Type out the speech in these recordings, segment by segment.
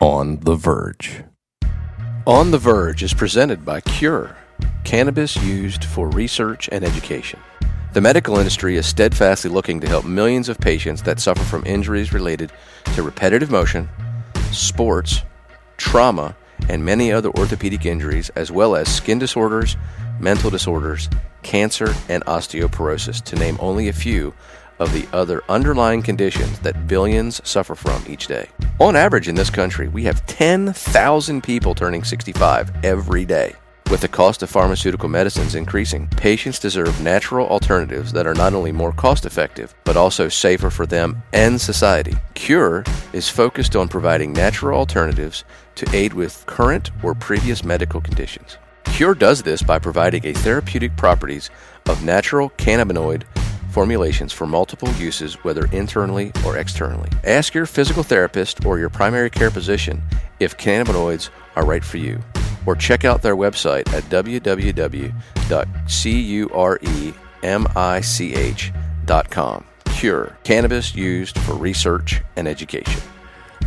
On the Verge. On the Verge is presented by Cure, cannabis used for research and education. The medical industry is steadfastly looking to help millions of patients that suffer from injuries related to repetitive motion, sports, trauma, and many other orthopedic injuries, as well as skin disorders, mental disorders, cancer, and osteoporosis, to name only a few of the other underlying conditions that billions suffer from each day. On average in this country, we have 10,000 people turning 65 every day. With the cost of pharmaceutical medicines increasing, patients deserve natural alternatives that are not only more cost effective, but also safer for them and society. Cure is focused on providing natural alternatives to aid with current or previous medical conditions. Cure does this by providing a therapeutic properties of natural cannabinoid formulations for multiple uses, whether internally or externally. Ask your physical therapist or your primary care physician if cannabinoids are right for you, or check out their website at www.curemich.com. Cure, cannabis used for research and education.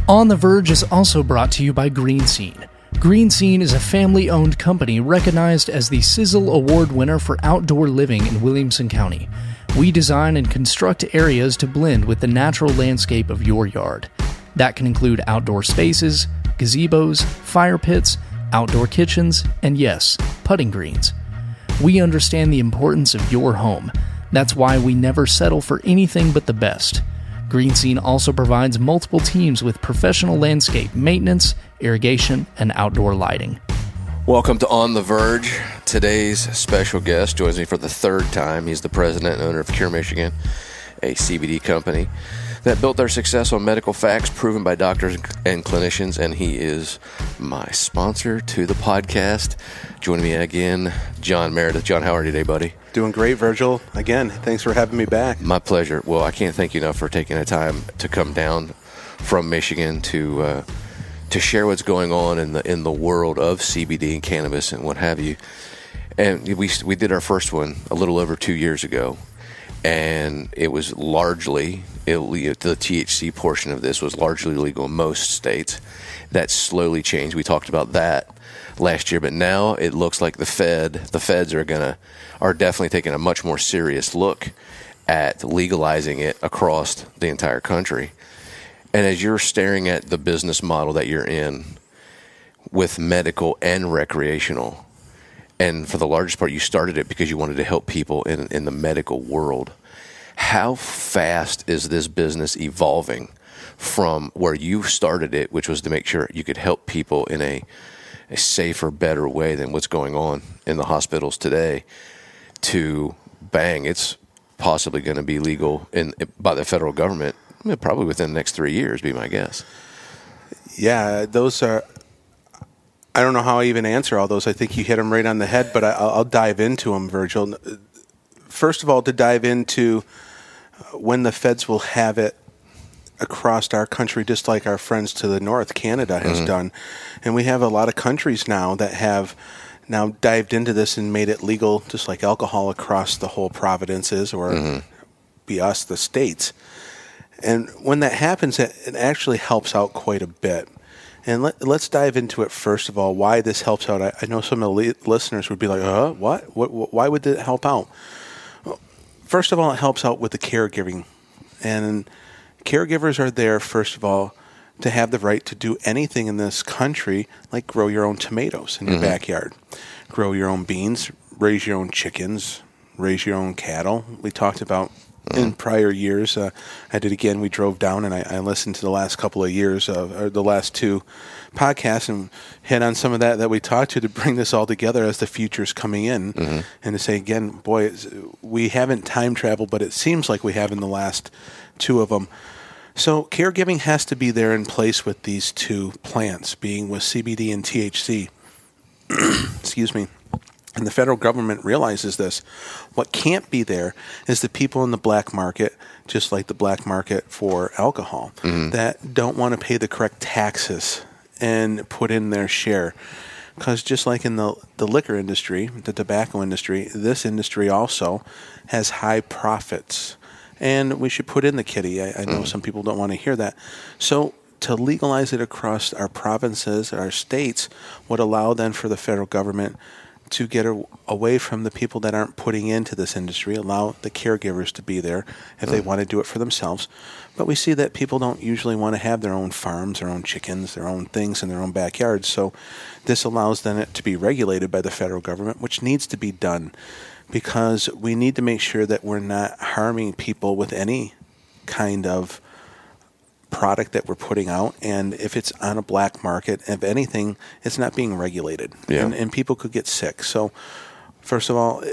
On the Verge is also brought to you by Green Scene. Green Scene is a family owned company recognized as the Sizzle Award winner for outdoor living in Williamson County. We design and construct areas to blend with the natural landscape of your yard. That can include outdoor spaces, gazebos, fire pits, outdoor kitchens, and yes, putting greens. We understand the importance of your home. That's why we never settle for anything but the best. Green Scene also provides multiple teams with professional landscape maintenance, irrigation, and outdoor lighting. Welcome to On the Verge. Today's special guest joins me for the third time. He's the president and owner of Cure Michigan, a CBD company that built their success on medical facts proven by doctors and clinicians, and he is my sponsor to the podcast. Joining me again, John Merideth. John, how are you today, buddy? Doing great, Virgil. Again, thanks for having me back. My pleasure. Well, I can't thank you enough for taking the time to come down from Michigan to uh, to share what's going on in the in the world of CBD and cannabis and what have you. And we we did our first one a little over two years ago, and it was largely illegal. The THC portion of this was largely legal in most states. That slowly changed. We talked about that last year, but now it looks like the Fed, the Feds are gonna are definitely taking a much more serious look at legalizing it across the entire country. And as you're staring at the business model that you're in with medical and recreational, and for the largest part, you started it because you wanted to help people in, in the medical world. How fast is this business evolving from where you started it, which was to make sure you could help people in a, a safer, better way than what's going on in the hospitals today, to bang, it's possibly going to be legal in by the federal government probably within the next three years, be my guess. Yeah, those are. I don't know how I even answer all those. I think you hit them right on the head, but I, will dive into them, Virgil. First of all, to dive into when the feds will have it across our country, just like our friends to the north, Canada has mm-hmm. done. And we have a lot of countries now that have now dived into this and made it legal, just like alcohol across the whole provinces or mm-hmm. be us, the states. And when that happens, it, actually helps out quite a bit. And let, us dive into it first of all. Why this helps out? I, I know some of the listeners would be like, "Uh, what? what? what? Why would it help out?" Well, first of all, it helps out with the caregiving, and caregivers are there first of all to have the right to do anything in this country, like grow your own tomatoes in your mm-hmm. backyard, grow your own beans, raise your own chickens, raise your own cattle. We talked about in prior years. Uh, I did again. We drove down and I, I, listened to the last couple of years of or the last two podcasts and hit on some of that that we talked to to bring this all together as the future's coming in mm-hmm. and to say again, boy, we haven't time traveled, but it seems like we have in the last two of them. So caregiving has to be there in place with these two plants, being with CBD and THC. Excuse me. And the federal government realizes this. What can't be there is the people in the black market, just like the black market for alcohol, mm-hmm. that don't want to pay the correct taxes and put in their share. Because just like in the, the liquor industry, the tobacco industry, this industry also has high profits. And we should put in the kitty. I, I know mm-hmm. some people don't want to hear that. So to legalize it across our provinces, our states, would allow then for the federal government to get a, away from the people that aren't putting into this industry, allow the caregivers to be there if they mm. want to do it for themselves. But we see that people don't usually want to have their own farms, their own chickens, their own things in their own backyards. So this allows then it to be regulated by the federal government, which needs to be done because we need to make sure that we're not harming people with any kind of product that we're putting out and if it's on a black market if anything it's not being regulated. Yeah. and, and people could get sick. So first of all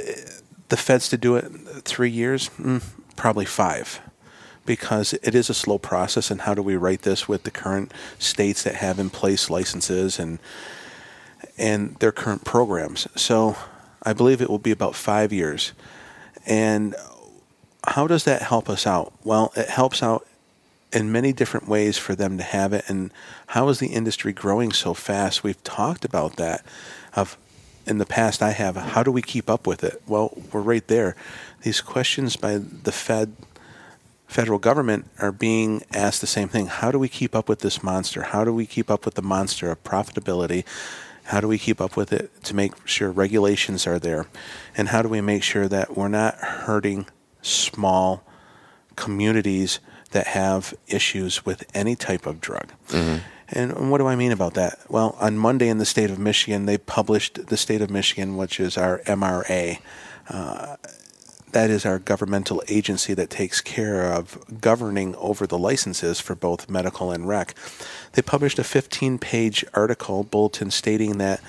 the feds to do it three years mm, probably five because it is a slow process and how do we write this with the current states that have in place licenses and and their current programs? So i believe it will be about five years. And how does that help us out? Well it helps out in many different ways for them to have it. And how is the industry growing so fast? We've talked about that of in the past i have how do we keep up with it? Well we're right there. These questions by the fed federal government are being asked the same thing. How do we keep up with this monster? How do we keep up with the monster of profitability? How do we keep up with it to make sure regulations are there? And how do we make sure that we're not hurting small communities that have issues with any type of drug. And what do I mean about that? Well, on Monday in the state of Michigan, they published the state of Michigan, which is our MRA. Uh, that is our governmental agency that takes care of governing over the licenses for both medical and rec. They published a 15 page article bulletin stating that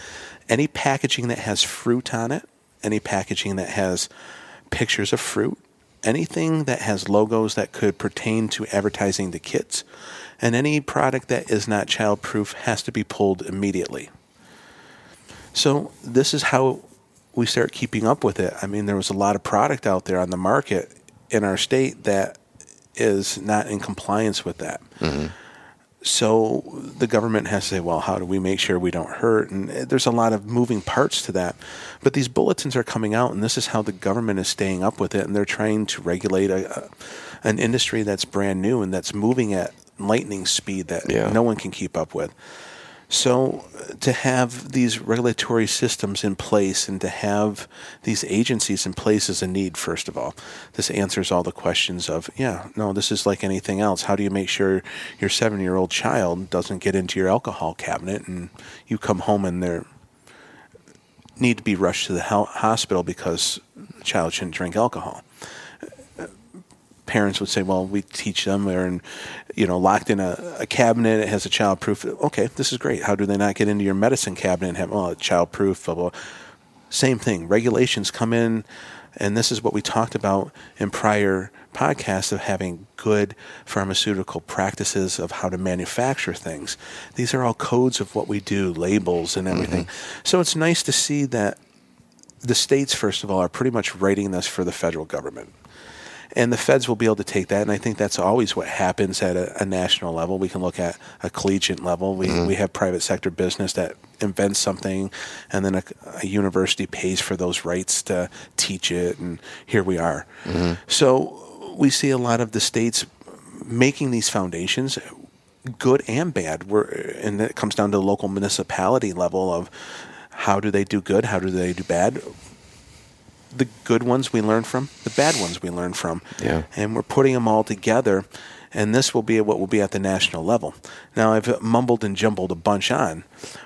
any packaging that has fruit on it, any packaging that has pictures of fruit, anything that has logos that could pertain to advertising to kids, and any product that is not childproof has to be pulled immediately. So this is how we start keeping up with it. I mean, there was a lot of product out there on the market in our state that is not in compliance with that. Mm-hmm. So the government has to say, well, how do we make sure we don't hurt? And eh, there's a lot of moving parts to that. But these bulletins are coming out, and this is how the government is staying up with it. And they're trying to regulate a, a, an industry that's brand new and that's moving at lightning speed that Yeah. no one can keep up with. So uh, to have these regulatory systems in place and to have these agencies in place is a need, first of all. This answers all the questions of, yeah, no, this is like anything else. How do you make sure your seven year old child doesn't get into your alcohol cabinet and you come home and they're need to be rushed to the hospital because the child shouldn't drink alcohol? Parents would say, "Well, we teach them. They're in, you know, locked in a, a cabinet. It has a child-proof. Okay, this is great. How do they not get into your medicine cabinet and have oh, well, child-proof? Blah, blah. Same thing. Regulations come in, and this is what we talked about in prior podcasts of having good pharmaceutical practices of how to manufacture things. These are all codes of what we do, labels and everything. Mm-hmm. So it's nice to see that the states, first of all, are pretty much writing this for the federal government and the feds will be able to take that. And I think that's always what happens at a, a national level. We can look at a collegiate level. We mm-hmm. we have private sector business that invents something, and then a, a university pays for those rights to teach it, and here we are. Mm-hmm. So we see a lot of the states making these foundations. Good and bad. We're, and it comes down to the local municipality level of how do they do good, how do they do bad the good ones we learn from, the bad ones we learn from. Yeah. And we're putting them all together, and this will be what will be at the national level. Now, I've mumbled and jumbled a bunch on.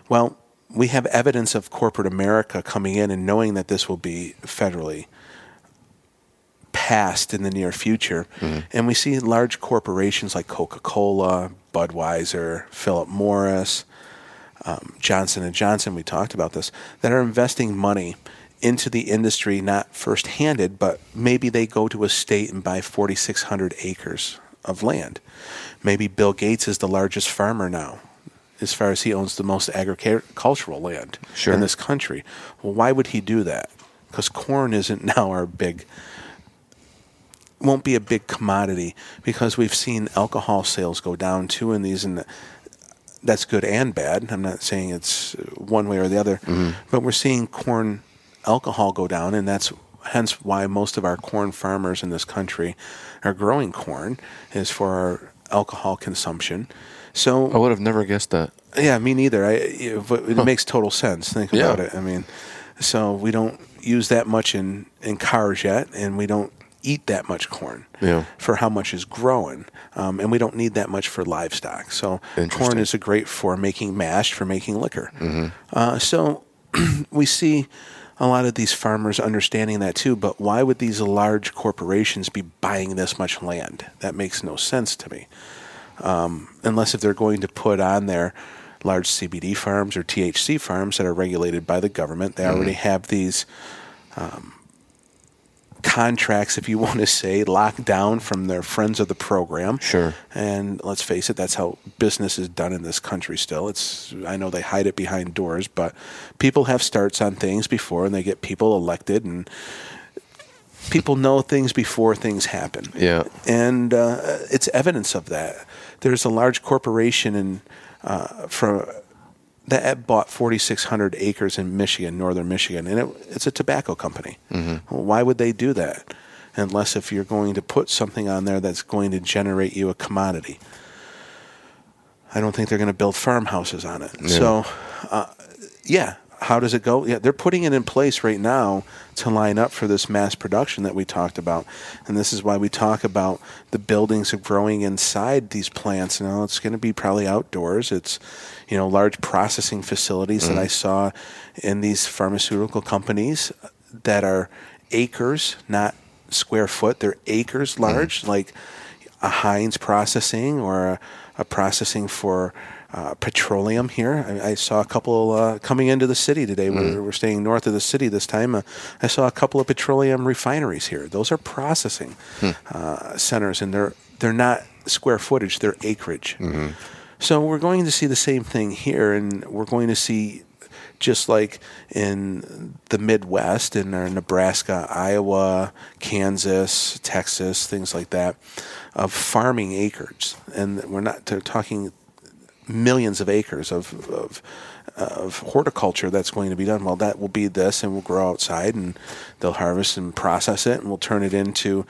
Well, we have evidence of corporate America coming in and knowing that this will be federally passed in the near future. And we see large corporations like Coca Cola, Budweiser, Philip Morris, um, Johnson and Johnson. We talked about this that are investing money into the industry, not first handed, but maybe they go to a state and buy 4,600 acres of land. Maybe Bill Gates is the largest farmer now, as far as he owns the most agricultural land Sure. in this country. Well, why would he do that? Because corn isn't now our big won't be a big commodity because we've seen alcohol sales go down too in these and that's good and bad. I'm not saying it's one way or the other, mm-hmm. but we're seeing corn alcohol go down and that's hence why most of our corn farmers in this country are growing corn is for our alcohol consumption. So I would have never guessed that. yeah, me neither. I it, it makes total sense. Think Yeah. about it. I mean, so we don't use that much in in cars yet, and we don't eat that much corn Yeah. for how much is growing, um, and we don't need that much for livestock. So corn is a great for making mash, for making liquor. Uh, so we see a lot of these farmers understanding that too. But why would these large corporations be buying this much land? That makes no sense to me unless if they're going to put on their large CBD farms or THC farms that are regulated by the government. They already have these um, contracts, if you want to say, locked down from their friends of the program. Sure. And let's face it, that's how business is done in this country still. It's I know they hide it behind doors, but people have starts on things before and they get people elected and people know things before things happen Yeah. and uh, it's evidence of that. There's a large corporation in uh, from that bought 4,600 acres in Michigan, northern Michigan, and it, it's a tobacco company. Well, why would they do that? Unless if you're going to put something on there that's going to generate you a commodity. I don't think they're going to build farmhouses on it. So, uh, yeah, how does it go? Yeah, they're putting it in place right now to line up for this mass production that we talked about, and this is why we talk about the buildings of growing inside these plants. You know, it's going to be probably outdoors. It's you know large processing facilities that mm-hmm. I saw in these pharmaceutical companies that are acres, not square foot. They're acres mm-hmm. large, like a Heinz processing or a, a processing for uh, petroleum here. I, I saw a couple uh, coming into the city today. We're, we're staying north of the city this time. Uh, I saw a couple of petroleum refineries here. Those are processing uh, centers, and they're they're not square footage; they're acreage. So we're going to see the same thing here, and we're going to see just like in the Midwest, in our Nebraska, Iowa, Kansas, Texas, things like that, of farming acres, and we're not talking millions of acres of, of of horticulture that's going to be done. Well, that will be this, and we'll grow outside, and they'll harvest and process it, and we'll turn it into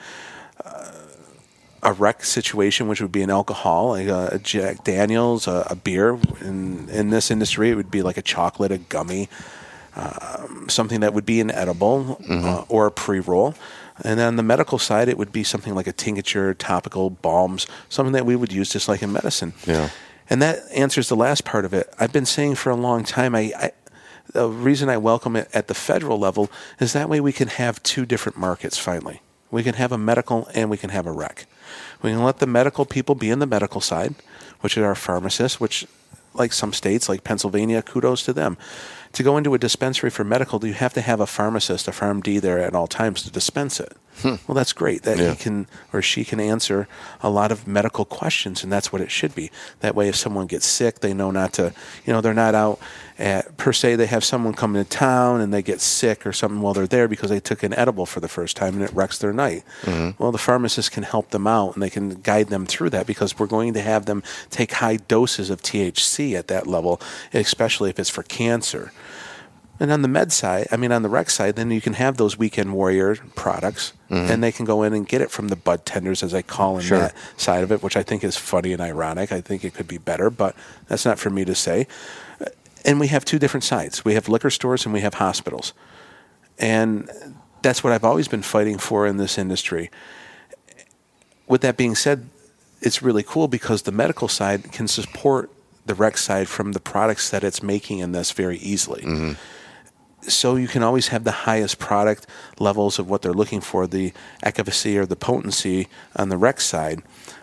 a rec situation, which would be an alcohol, like a, a Jack Daniels, a, a beer. In in this industry, it would be like a chocolate, a gummy, um, something that would be an edible uh, or a pre roll. And then on the medical side, it would be something like a tincture, topical balms, something that we would use just like in medicine. Yeah. And that answers the last part of it. I've been saying for a long time, I, I the reason I welcome it at the federal level is that way we can have two different markets finally. We can have a medical and we can have a rec. We can let the medical people be in the medical side, which are our pharmacists, which, like some states, like Pennsylvania, kudos to them. To go into a dispensary for medical, you have to have a pharmacist, a PharmD there at all times to dispense it? Hmm. Well, that's great that Yeah. he can or she can answer a lot of medical questions, and that's what it should be. That way, if someone gets sick, they know not to, you know, they're not out at, per se. They have someone come into town and they get sick or something while they're there because they took an edible for the first time and it wrecks their night. Mm-hmm. Well, the pharmacist can help them out and they can guide them through that because we're going to have them take high doses of THC at that level, especially if it's for cancer. And on the med side, I mean, on the rec side, then you can have those weekend warrior products, mm-hmm. and they can go in and get it from the bud tenders, as I call in Sure. that side of it, which I think is funny and ironic. I think it could be better, but that's not for me to say. And we have two different sides. We have liquor stores and we have hospitals, and that's what I've always been fighting for in this industry. With that being said, it's really cool because the medical side can support the rec side from the products that it's making in this very easily mm-hmm. So you can always have the highest product levels of what they're looking for. The efficacy or the potency on the rec side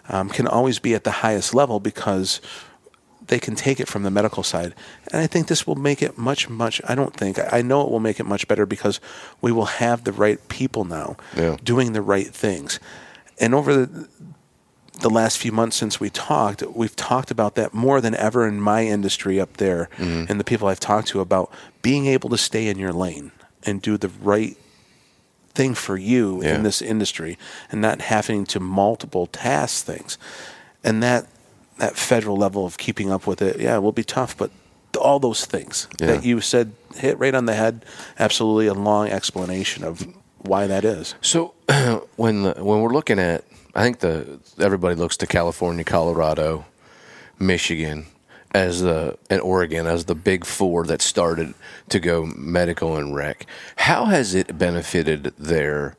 um, can always be at the highest level because they can take it from the medical side. And I think this will make it much, much, I don't think, I know it will make it much better because we will have the right people now Yeah. doing the right things. And over the, the last few months since we talked, we've talked about that more than ever in my industry up there mm-hmm. and the people I've talked to about being able to stay in your lane and do the right thing for you Yeah. in this industry and not having to multiple task things. And that that federal level of keeping up with it, yeah, it will be tough, but all those things Yeah. that you said hit right on the head, absolutely a long explanation of why that is. So when the, when we're looking at, I think the everybody looks to California, Colorado, Michigan as the and Oregon as the big four that started to go medical and rec. How has it benefited their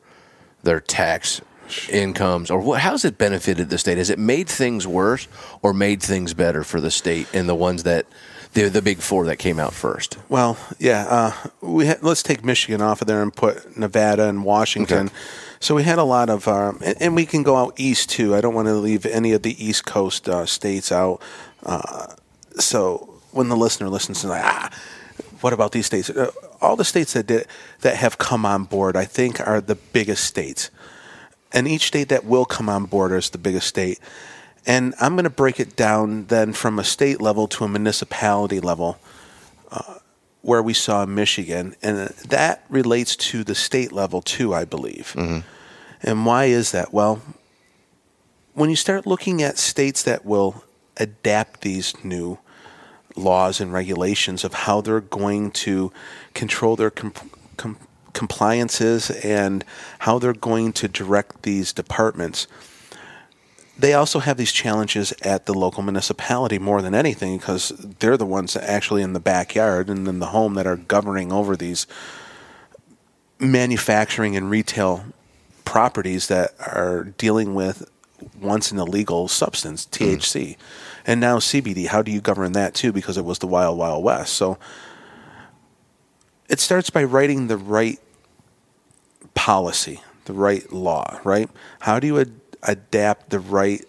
their tax incomes, or what? How's it benefited the state? Has it made things worse or made things better for the state and the ones that the the big four that came out first? Well, yeah. Uh, we ha- let's take Michigan off of there and put Nevada and Washington. Okay. So we had a lot of, um, and, and we can go out east too. I don't want to leave any of the East Coast uh, states out. Uh, so when the listener listens to like, ah, what about these states? Uh, all the states that did, that have come on board, I think, are the biggest states, and each state that will come on board is the biggest state. And I'm going to break it down then from a state level to a municipality level where we saw Michigan, and that relates to the state level too, I believe. Mm-hmm. And why is that? Well, when you start looking at states that will adapt these new laws and regulations of how they're going to control their com- com- compliances and how they're going to direct these departments, they also have these challenges at the local municipality more than anything because they're the ones that actually in the backyard and in the home that are governing over these manufacturing and retail properties that are dealing with once an illegal substance, hmm. THC, and now CBD. How do you govern that too? Because it was the wild, wild west. So it starts by writing the right policy, the right law, right? How do you ad- adapt the right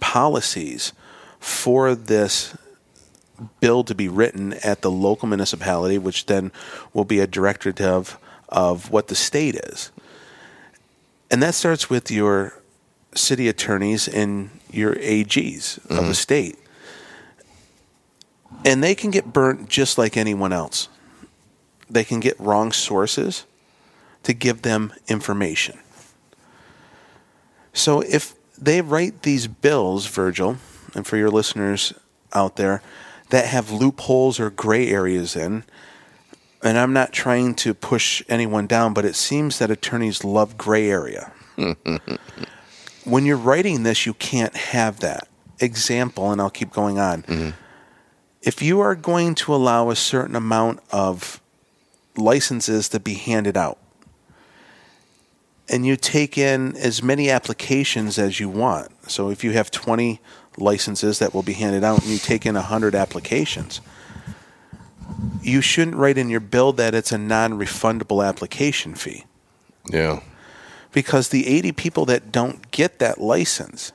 policies for this bill to be written at the local municipality, which then will be a directive of what the state is? And that starts with your city attorneys and your AGs of the mm-hmm. state. And they can get burnt just like anyone else. They can get wrong sources to give them information. So if they write these bills, Virgil, and for your listeners out there that have loopholes or gray areas in, and I'm not trying to push anyone down, but it seems that attorneys love gray area. when you're writing this, you can't have that. Example, and I'll keep going on. Mm-hmm. If you are going to allow a certain amount of licenses to be handed out, and you take in as many applications as you want. So if you have 20 licenses that will be handed out and you take in 100 applications, you shouldn't write in your bill that it's a non refundable application fee Yeah. because the 80 people that don't get that license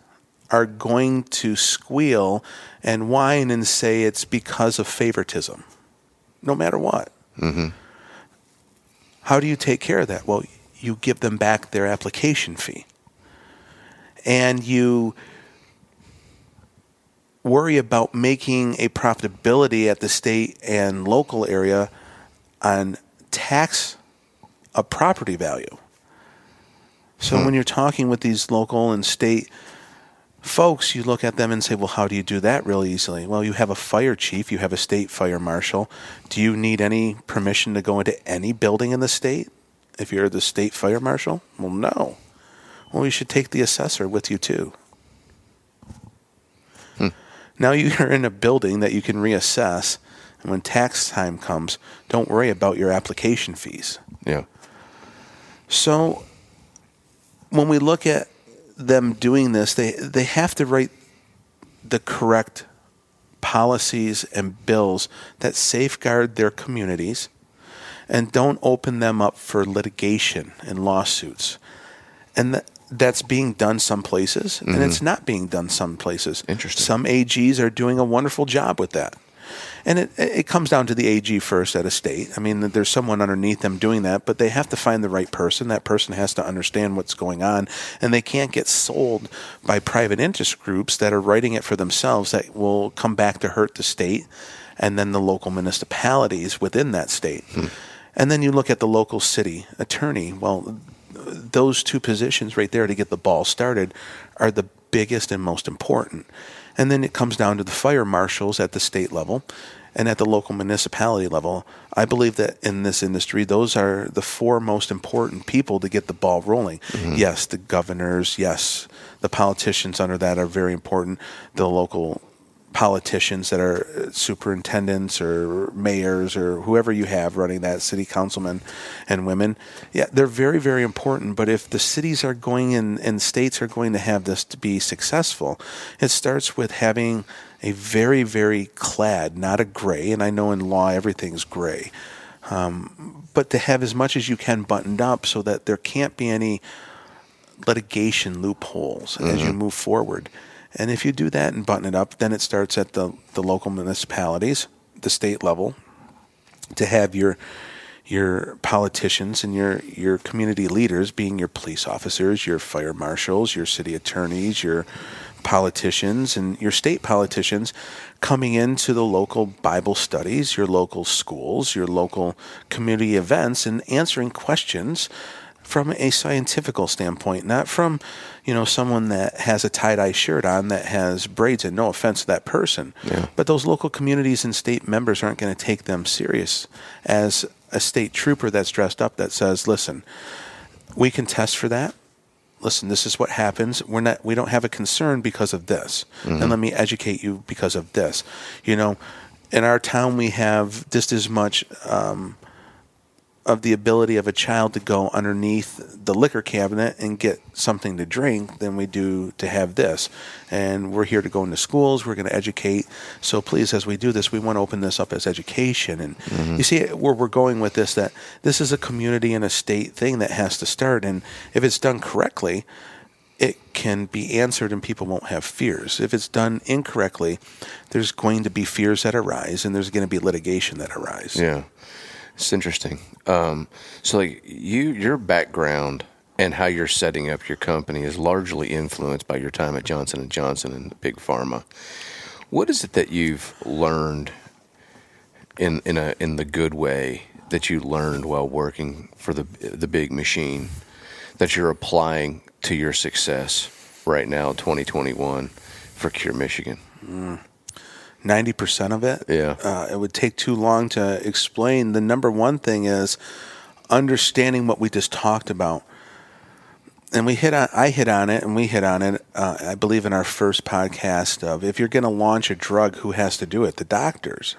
are going to squeal and whine and say it's because of favoritism, no matter what. Mm-hmm. How do you take care of that? Well, you give them back their application fee. And you worry about making a profitability at the state and local area on tax a property value. So hmm. when you're talking with these local and state folks, you look at them and say, well, how do you do that really easily? Well, you have a fire chief, you have a state fire marshal. Do you need any permission to go into any building in the state if you're the state fire marshal? Well, no. Well, you should take the assessor with you too. Hmm. Now you're in a building that you can reassess, and when tax time comes, don't worry about your application fees. Yeah. So when we look at them doing this, they they have to write the correct policies and bills that safeguard their communities and don't open them up for litigation and lawsuits. And that, that's being done some places and it's not being done some places. Interesting. Some AGs are doing a wonderful job with that. And it, it comes down to the AG first at a state. I mean, there's someone underneath them doing that, but they have to find the right person. That person has to understand what's going on, and they can't get sold by private interest groups that are writing it for themselves that will come back to hurt the state and then the local municipalities within that state. Hmm. And then you look at the local city attorney. Well, those two positions right there to get the ball started are the biggest and most important. And then it comes down to the fire marshals at the state level and at the local municipality level. I believe that in this industry, those are the four most important people to get the ball rolling. Mm-hmm. Yes, the governors, yes, the politicians under that are very important. The local politicians that are superintendents or mayors or whoever you have running that city councilmen and women yeah they're very very important but if the cities are going in and states are going to have this to be successful it starts with having a very very clad not a gray and i know in law everything's gray um, but to have as much as you can buttoned up so that there can't be any litigation loopholes mm-hmm. as you mm-hmm. move forward and if you do that and button it up, then it starts at the, the local municipalities, the state level, to have your your politicians and your your community leaders being your police officers, your fire marshals, your city attorneys, your politicians and your state politicians coming into the local Bible studies, your local schools, your local community events and answering questions from a scientific standpoint, not from you know someone that has a tie dye shirt on that has braids. And no offense to that person, yeah. but those local communities and state members aren't going to take them serious as a state trooper that's dressed up that says, "Listen, we can test for that." Listen, this is what happens. We're not. We don't have a concern because of this, mm-hmm. and let me educate you because of this. You know, in our town we have just as much um, of the ability of a child to go underneath the liquor cabinet and get something to drink than we do to have this. And we're here to go into schools, we're going to educate. So please, as we do this, we want to open this up as education. And mm-hmm. you see where we're going with this that this is a community and a state thing that has to start. And if it's done correctly, it can be answered and people won't have fears. If it's done incorrectly, there's going to be fears that arise and there's going to be litigation that arise. Yeah. It's interesting. Um, so, like you, your background and how you're setting up your company is largely influenced by your time at Johnson and Johnson and Big Pharma. What is it that you've learned in in a in the good way that you learned while working for the the big machine that you're applying to your success right now, 2021, for Cure Michigan? Mm. 90% of it. Yeah. Uh, it would take too long to explain. The number one thing is understanding what we just talked about. And we hit on, I hit on it, and we hit on it. Uh, I believe in our first podcast of if you're going to launch a drug, who has to do it? The doctors.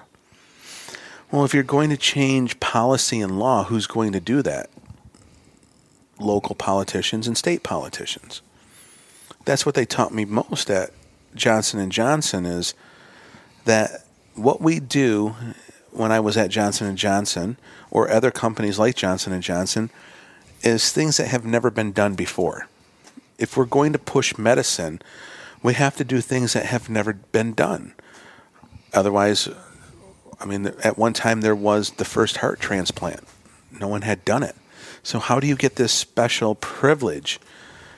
Well, if you're going to change policy and law, who's going to do that? Local politicians and state politicians. That's what they taught me most at Johnson and Johnson is that what we do when I was at Johnson and Johnson or other companies like Johnson and Johnson is things that have never been done before. If we're going to push medicine, we have to do things that have never been done. Otherwise, I mean, at one time there was the first heart transplant. No one had done it. So, how do you get this special privilege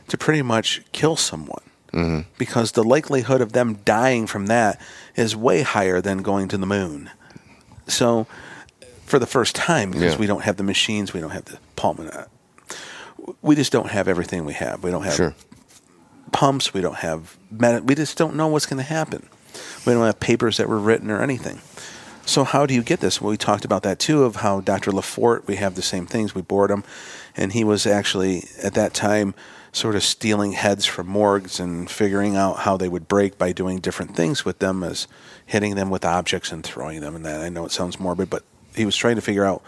to pretty much kill someone? Mm-hmm. because the likelihood of them dying from that is way higher than going to the moon. So, for the first time, because yeah. we don't have the machines, we don't have the pulmonary, we just don't have everything we have. We don't have sure. pumps. We don't have med- we just don't know what's going to happen. We don't have papers that were written or anything. So how do you get this? Well, we talked about that too of how Dr. Le Fort, we have the same things. We bored him, and he was actually at that time sort of stealing heads from morgues and figuring out how they would break by doing different things with them as hitting them with objects and throwing them and that. I know it sounds morbid but he was trying to figure out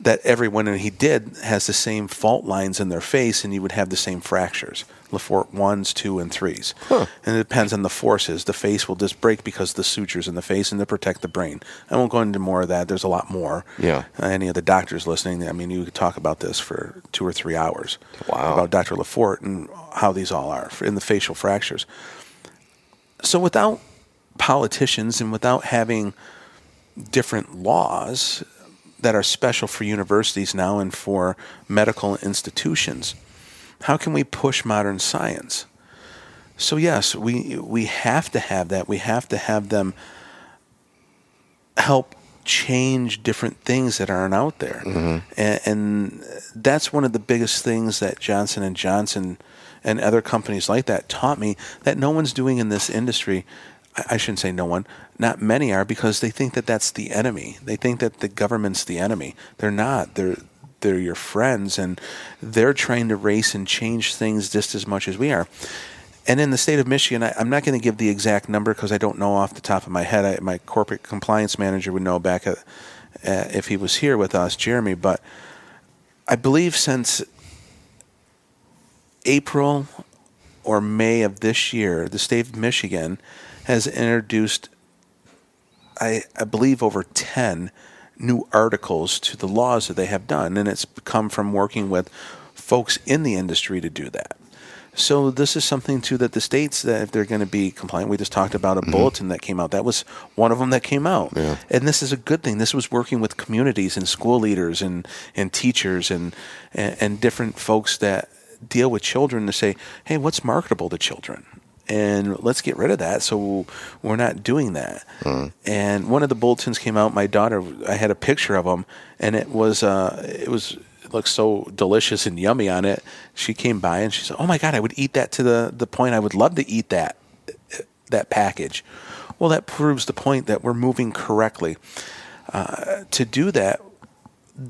that everyone and he did has the same fault lines in their face and you would have the same fractures Le Fort ones, two, and threes. Huh. And it depends on the forces. The face will just break because the sutures in the face and to protect the brain. I won't go into more of that. There's a lot more. Yeah. Uh, any of the doctors listening, I mean, you could talk about this for two or three hours. Wow. About Dr. Le Fort and how these all are in the facial fractures. So without politicians and without having different laws that are special for universities now and for medical institutions, how can we push modern science? So yes, we we have to have that. We have to have them help change different things that aren't out there, Mm-hmm. and, and that's one of the biggest things that Johnson and Johnson and other companies like that taught me that no one's doing in this industry. I I shouldn't say no one. Not many are because they think that that's the enemy. They think that the government's the enemy. They're not. They're they're your friends, and they're trying to race and change things just as much as we are. And in the state of Michigan, I, I'm not going to give the exact number because I don't know off the top of my head. I, my corporate compliance manager would know back at, uh, if he was here with us, Jeremy. But I believe since April or May of this year, the state of Michigan has introduced, I, I believe, over 10 new articles to the laws that they have done. And it's come from working with folks in the industry to do that. So this is something too that the states that if they're going to be compliant, we just talked about a mm-hmm. bulletin that came out. That was one of them that came out, Yeah. and this is a good thing. This was working with communities and school leaders and and teachers and and, and different folks that deal with children to say, hey, what's marketable to children? And let's get rid of that. So we're not doing that. And one of the bulletins came out. My daughter, I had a picture of them, and it was uh, it was it looked so delicious and yummy on it. She came by and she said, "Oh my god, I would eat that to the the point. I would love to eat that that package." Well, that proves the point that we're moving correctly. Uh, to do that,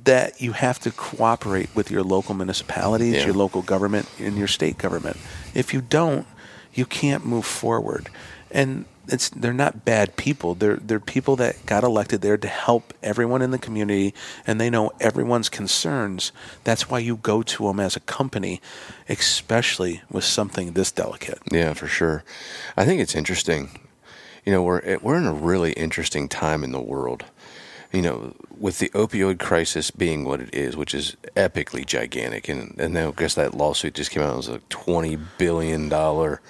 that you have to cooperate with your local municipalities, Yeah. your local government, and your state government. If you don't, you can't move forward. And it's they're not bad people. They're they're people that got elected there to help everyone in the community, and they know everyone's concerns. That's why you go to them as a company, especially with something this delicate. Yeah, for sure. I think it's interesting. You know, we're eh, we're in a really interesting time in the world. You know, with the opioid crisis being what it is, which is epically gigantic, and and then I guess that lawsuit just came out. It was a twenty billion dollar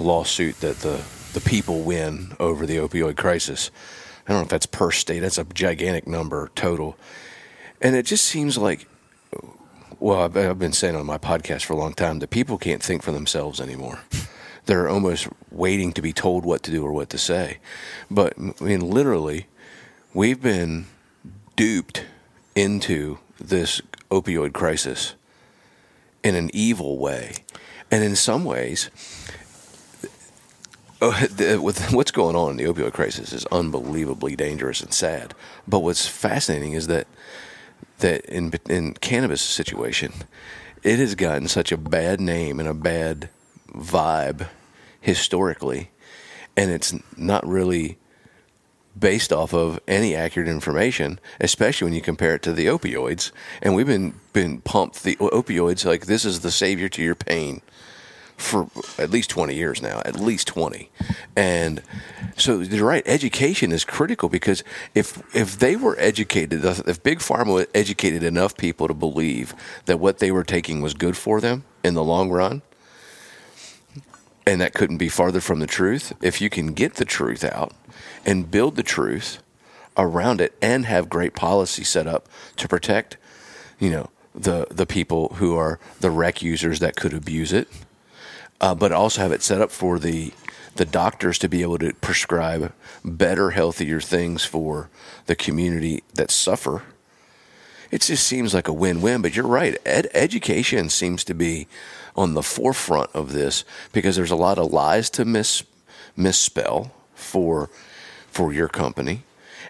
lawsuit that the the people win over the opioid crisis. I don't know if that's per state. That's a gigantic number total, and it just seems like well, I've, I've been saying on my podcast for a long time that people can't think for themselves anymore. They're almost waiting to be told what to do or what to say. But I mean, literally, we've been duped into this opioid crisis in an evil way, and in some ways, the, with what's going on in the opioid crisis is unbelievably dangerous and sad. But what's fascinating is that that in in cannabis situation, it has gotten such a bad name and a bad vibe historically, and it's not really based off of any accurate information, especially when you compare it to the opioids. And we've been been pumped the opioids like this is the savior to your pain for at least 20 years now, at least 20. And so you're right, education is critical because if if they were educated, if Big Pharma educated enough people to believe that what they were taking was good for them in the long run, and that couldn't be farther from the truth, if you can get the truth out and build the truth around it and have great policy set up to protect, you know, the the people who are the rec users that could abuse it uh, but also have it set up for the the doctors to be able to prescribe better, healthier things for the community that suffer. It just seems like a win-win. But you're right. Ed- education seems to be on the forefront of this because there's a lot of lies to mis misspell for for your company,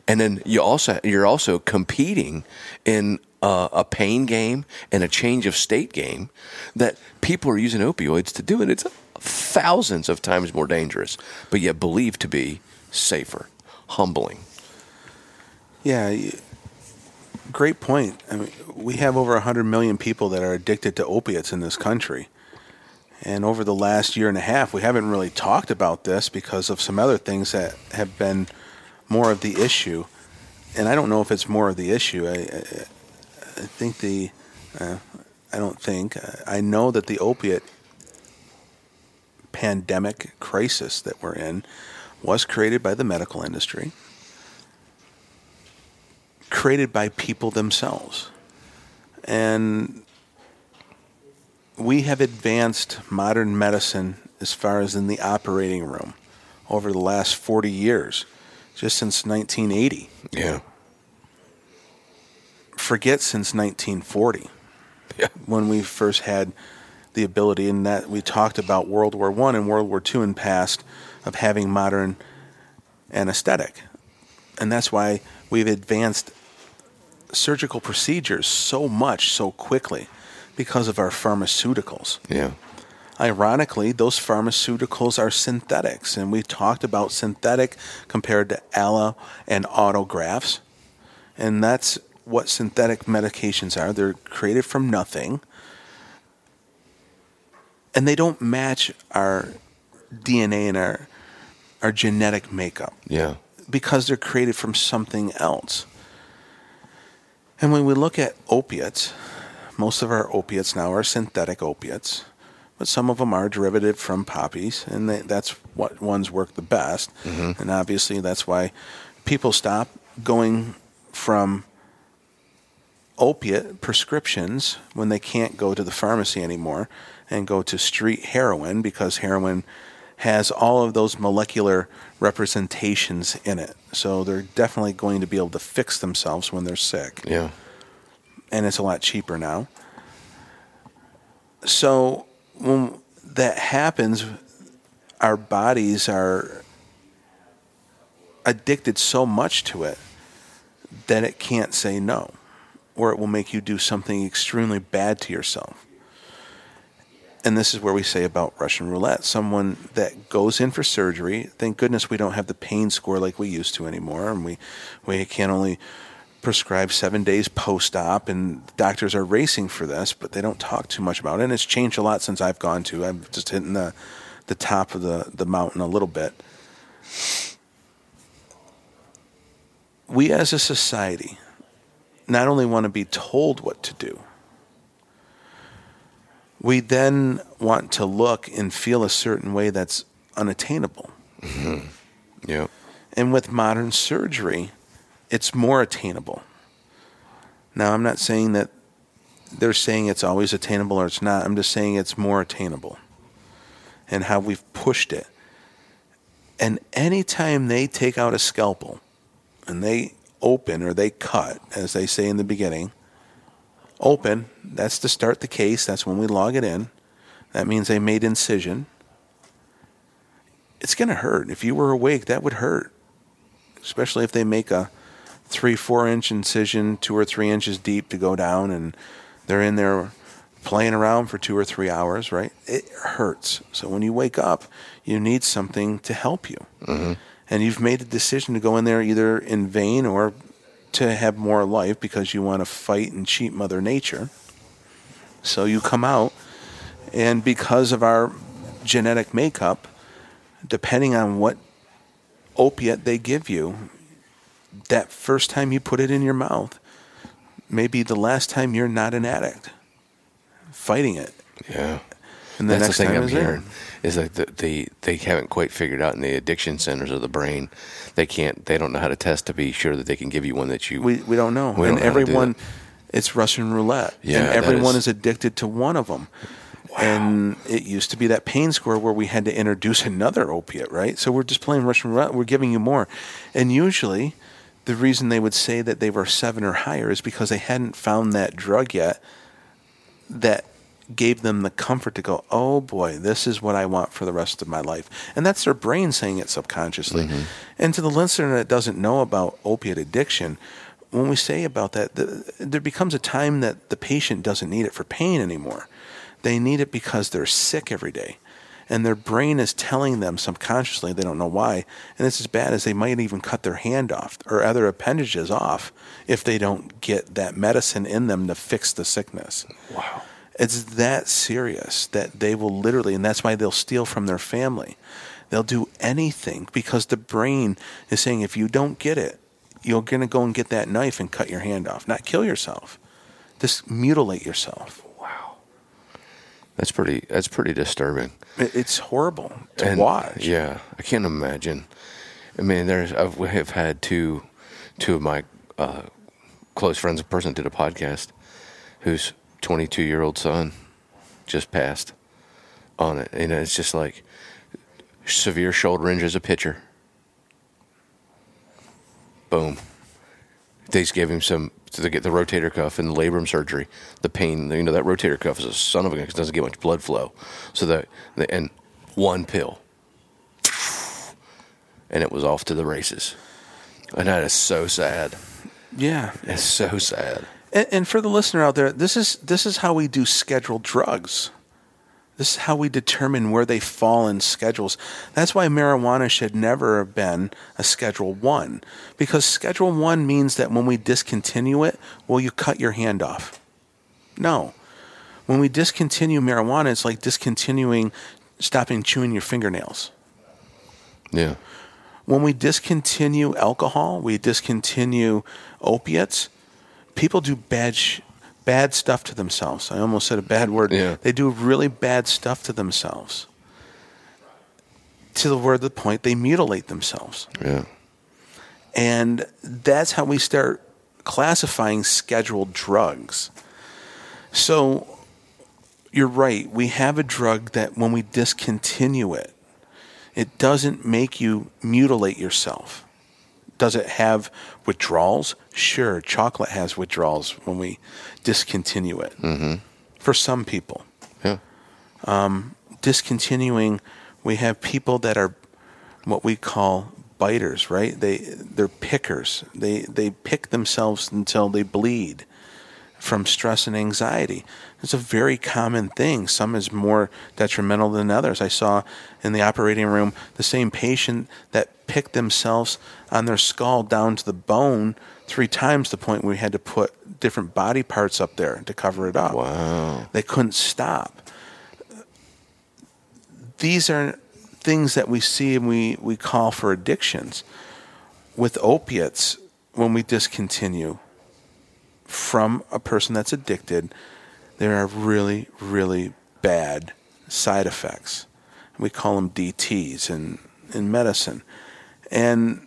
and then you also you're also competing in uh, a pain game and a change of state game that people are using opioids to do, and it's thousands of times more dangerous, but yet believed to be safer. Humbling. Yeah, great point. I mean, we have over 100 million people that are addicted to opiates in this country. And over the last year and a half, we haven't really talked about this because of some other things that have been more of the issue. And I don't know if it's more of the issue. I, I, I think the, uh, I don't think, I know that the opiate pandemic crisis that we're in was created by the medical industry, created by people themselves. And we have advanced modern medicine as far as in the operating room over the last 40 years, just since 1980. Yeah. Forget since 1940 Yeah. when we first had the ability, and that we talked about World War One and World War Two in past of having modern anesthetic, and that's why we've advanced surgical procedures so much so quickly because of our pharmaceuticals. Yeah. Ironically, those pharmaceuticals are synthetics, and we talked about synthetic compared to allo and autografts, and that's what synthetic medications are. They're created from nothing, and they don't match our DNA and our our genetic makeup Yeah. because they're created from something else. And when we look at opiates, most of our opiates now are synthetic opiates, but some of them are derivative from poppies, and they, that's what ones work the best. Mm-hmm. And obviously, that's why people stop going from opiate prescriptions when they can't go to the pharmacy anymore and go to street heroin because heroin has all of those molecular representations in it. So they're definitely going to be able to fix themselves when they're sick Yeah. And it's a lot cheaper now. So when that happens, our bodies are addicted so much to it that it can't say no, or it will make you do something extremely bad to yourself. And this is where we say about Russian roulette someone that goes in for surgery, thank goodness we don't have the pain score like we used to anymore, and we, we can only prescribe seven days post op, and doctors are racing for this, but they don't talk too much about it. And it's changed a lot since I've gone to. I'm just hitting the, the top of the, the mountain a little bit. We as a society not only want to be told what to do, we then want to look and feel a certain way that's unattainable. Mm-hmm. Yeah. And with modern surgery, it's more attainable. Now, I'm not saying that they're saying it's always attainable or it's not. I'm just saying it's more attainable and how we've pushed it. And anytime they take out a scalpel and they open or they cut, as they say in the beginning, open, that's to start the case. That's when we log it in. That means they made incision. It's going to hurt. If you were awake, that would hurt especially if they make a three, four inch incision, two or three inches deep to go down, and they're in there playing around for two or three hours, right? It hurts. So when you wake up, you need something to help you. Mm-hmm. And you've made a decision to go in there either in vain or to have more life because you want to fight and cheat Mother Nature. So you come out, and because of our genetic makeup, depending on what opiate they give you, that first time you put it in your mouth may be the last time you're not an addict fighting it. Yeah. And the That's next the thing I'm is hearing is that the, the they haven't quite figured out in the addiction centers of the brain. They can't. They don't know how to test to be sure that they can give you one that you. We, we don't know. We and don't know how to do everyone, that. it's Russian roulette. Yeah, and everyone is- is addicted to one of them. And it used to be that pain score where we had to introduce another opiate, right? So we're just playing Russian roulette. We're giving you more. And usually, the reason they would say that they were seven or higher is because they hadn't found that drug yet that gave them the comfort to go, oh boy, this is what I want for the rest of my life. And that's their brain saying it subconsciously. Mm-hmm. And to the listener that doesn't know about opiate addiction, when we say about that, the, there becomes a time that the patient doesn't need it for pain anymore. They need it because they're sick every day. And their brain is telling them subconsciously, they don't know why. And it's as bad as they might even cut their hand off or other appendages off if they don't get that medicine in them to fix the sickness. wow. It's that serious that they will literally, and that's why they'll steal from their family. They'll do anything because the brain is saying, if you don't get it, you're going to go and get that knife and cut your hand off. Not kill yourself, just mutilate yourself. That's pretty. That's pretty disturbing. It's horrible to And, watch. Yeah, I can't imagine. I mean, there's I've, we have had two two of my uh, close friends. A person did a podcast whose 22 year old son just passed on it, and it's just like severe shoulder injury as a pitcher. Boom. They just gave him some to get the rotator cuff and the labrum surgery. The pain, you know, that rotator cuff is a son of a gun 'cause it doesn't get much blood flow. So that and one pill, and it was off to the races. And that is so sad. Yeah. It's so sad. And, and for the listener out there, this is this is how we do scheduled drugs. This is how we determine where they fall in schedules. That's why marijuana should never have been a Schedule One, because Schedule One means that when we discontinue it, well, you cut your hand off. No, when we discontinue marijuana, it's like discontinuing, stopping chewing your fingernails. Yeah. When we discontinue alcohol, we discontinue opiates. People do bad, sh- bad stuff to themselves. I almost said a bad word. Yeah. They do really bad stuff to themselves. To the word, the point, they mutilate themselves, Yeah. and that's how we start classifying scheduled drugs. So, you're right. We have a drug that when we discontinue it, it doesn't make you mutilate yourself. Does it have withdrawals? Sure, chocolate has withdrawals when we discontinue it. Mm-hmm. For some people, Yeah. discontinuing, we have people that are what we call biters, right? They they're pickers. They they pick themselves until they bleed from stress and anxiety. It's a very common thing. Some is more detrimental than others. I saw in the operating room the same patient that picked themselves on their skull down to the bone three times the point where we had to put different body parts up there to cover it up. Wow. They couldn't stop. These are things that we see and we, we call for addictions. With opiates, when we discontinue from a person that's addicted, there are really, really bad side effects. We call them DTs in, in medicine. And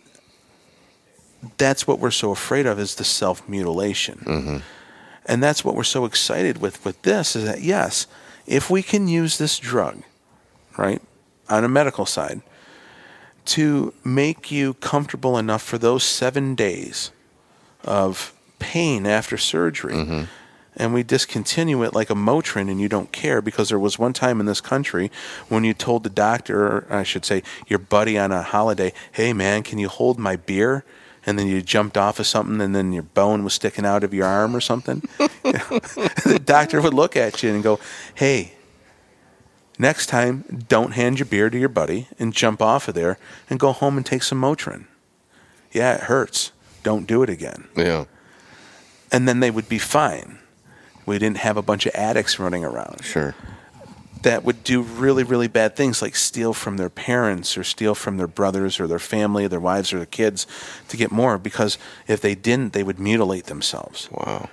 that's what we're so afraid of is the self mutilation. Mm-hmm. And that's what we're so excited with with this is that yes, if we can use this drug, right, on a medical side, to make you comfortable enough for those seven days of pain after surgery. Mm-hmm. And we discontinue it like a Motrin, and you don't care because there was one time in this country when you told the doctor, or I should say, your buddy on a holiday, "Hey man, can you hold my beer?" And then you jumped off of something, and then your bone was sticking out of your arm or something. the doctor would look at you and go, "Hey, next time, don't hand your beer to your buddy and jump off of there and go home and take some Motrin. Yeah, it hurts. Don't do it again." Yeah. And then they would be fine. We didn't have a bunch of addicts running around Sure. that would do really, really bad things like steal from their parents or steal from their brothers or their family, their wives or their kids to get more because if they didn't, they would mutilate themselves. Wow.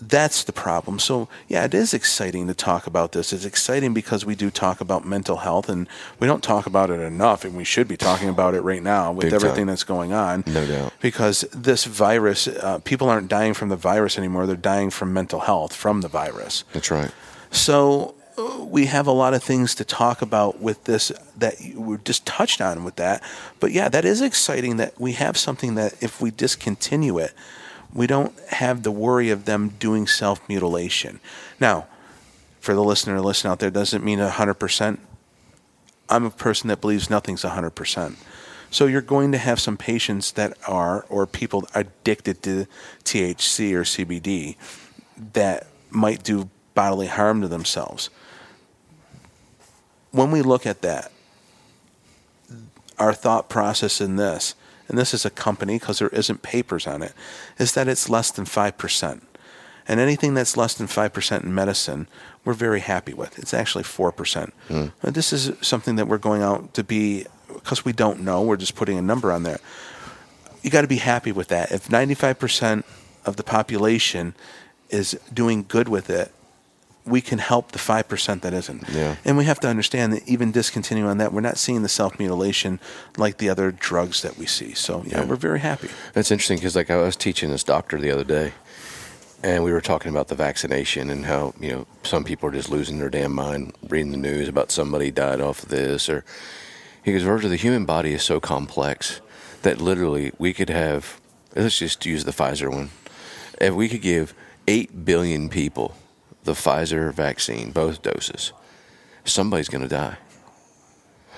That's the problem. So, yeah, it is exciting to talk about this. It's exciting because we do talk about mental health and we don't talk about it enough, and we should be talking about it right now with Big everything time. that's going on. No doubt. Because this virus, uh, people aren't dying from the virus anymore, they're dying from mental health from the virus. That's right. So uh, we have a lot of things to talk about with this that you- we just touched on with that. But yeah, that is exciting that we have something that if we discontinue it, we don't have the worry of them doing self mutilation. Now, for the listener listen out there, doesn't mean 100%. I'm a person that believes nothing's 100%. So you're going to have some patients that are, or people addicted to THC or CBD that might do bodily harm to themselves. When we look at that, our thought process in this, and this is a company because there isn't papers on it, is that it's less than 5%. And anything that's less than 5% in medicine, we're very happy with. It's actually 4%. Uh, This is something that we're going out to be, because we don't know, we're just putting a number on there. You got to be happy with that. If 95% of the population is doing good with it, we can help the 5% that isn't. Yeah. And we have to understand that even discontinuing on that, we're not seeing the self mutilation like the other drugs that we see. So, yeah, Yeah. we're very happy. That's interesting because, like, I was teaching this doctor the other day, and we were talking about the vaccination and how you know some people are just losing their damn mind reading the news about somebody died off of this, or he goes, "Virgil, the human body is so complex that literally we could have. Let's just use the Pfizer one. If we could give eight billion people the Pfizer vaccine, both doses, somebody's going to die.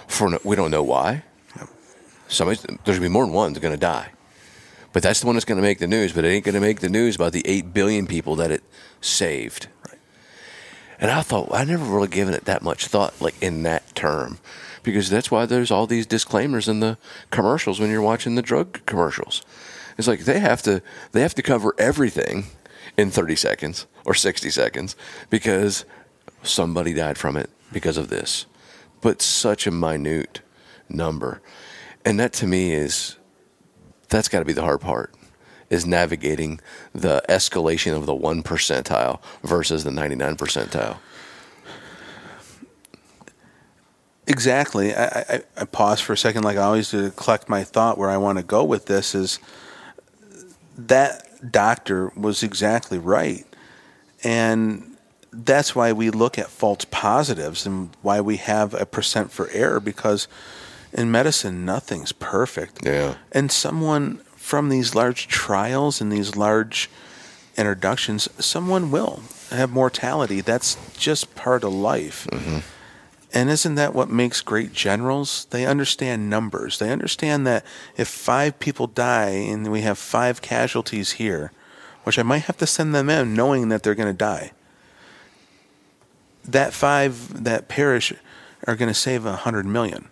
For no, we don't know why. Somebody's there's going to be more than one that's going to die." But that's the one that's going to make the news. But it ain't going to make the news about the eight billion people that it saved. And I thought I never really given it that much thought, like in that term, because that's why there's all these disclaimers in the commercials when you're watching the drug commercials. It's like they have to they have to cover everything in 30 seconds or 60 seconds because somebody died from it because of this. But such a minute number, and that to me is that's got to be the hard part is navigating the escalation of the one percentile versus the 99 percentile Exactly. I, I, I pause for a second, like I always do, to collect my thought where I want to go with this. Is that doctor was exactly right, and that's why we look at false positives and why we have a percent for error because in medicine nothing's perfect. Yeah. And someone from these large trials and these large introductions, someone will have mortality. That's just part of life. Mm-hmm. And isn't that what makes great generals? They understand numbers. They understand that if five people die and we have five casualties here, which I might have to send them in knowing that they're going to die, that five that perish are going to save a hundred million.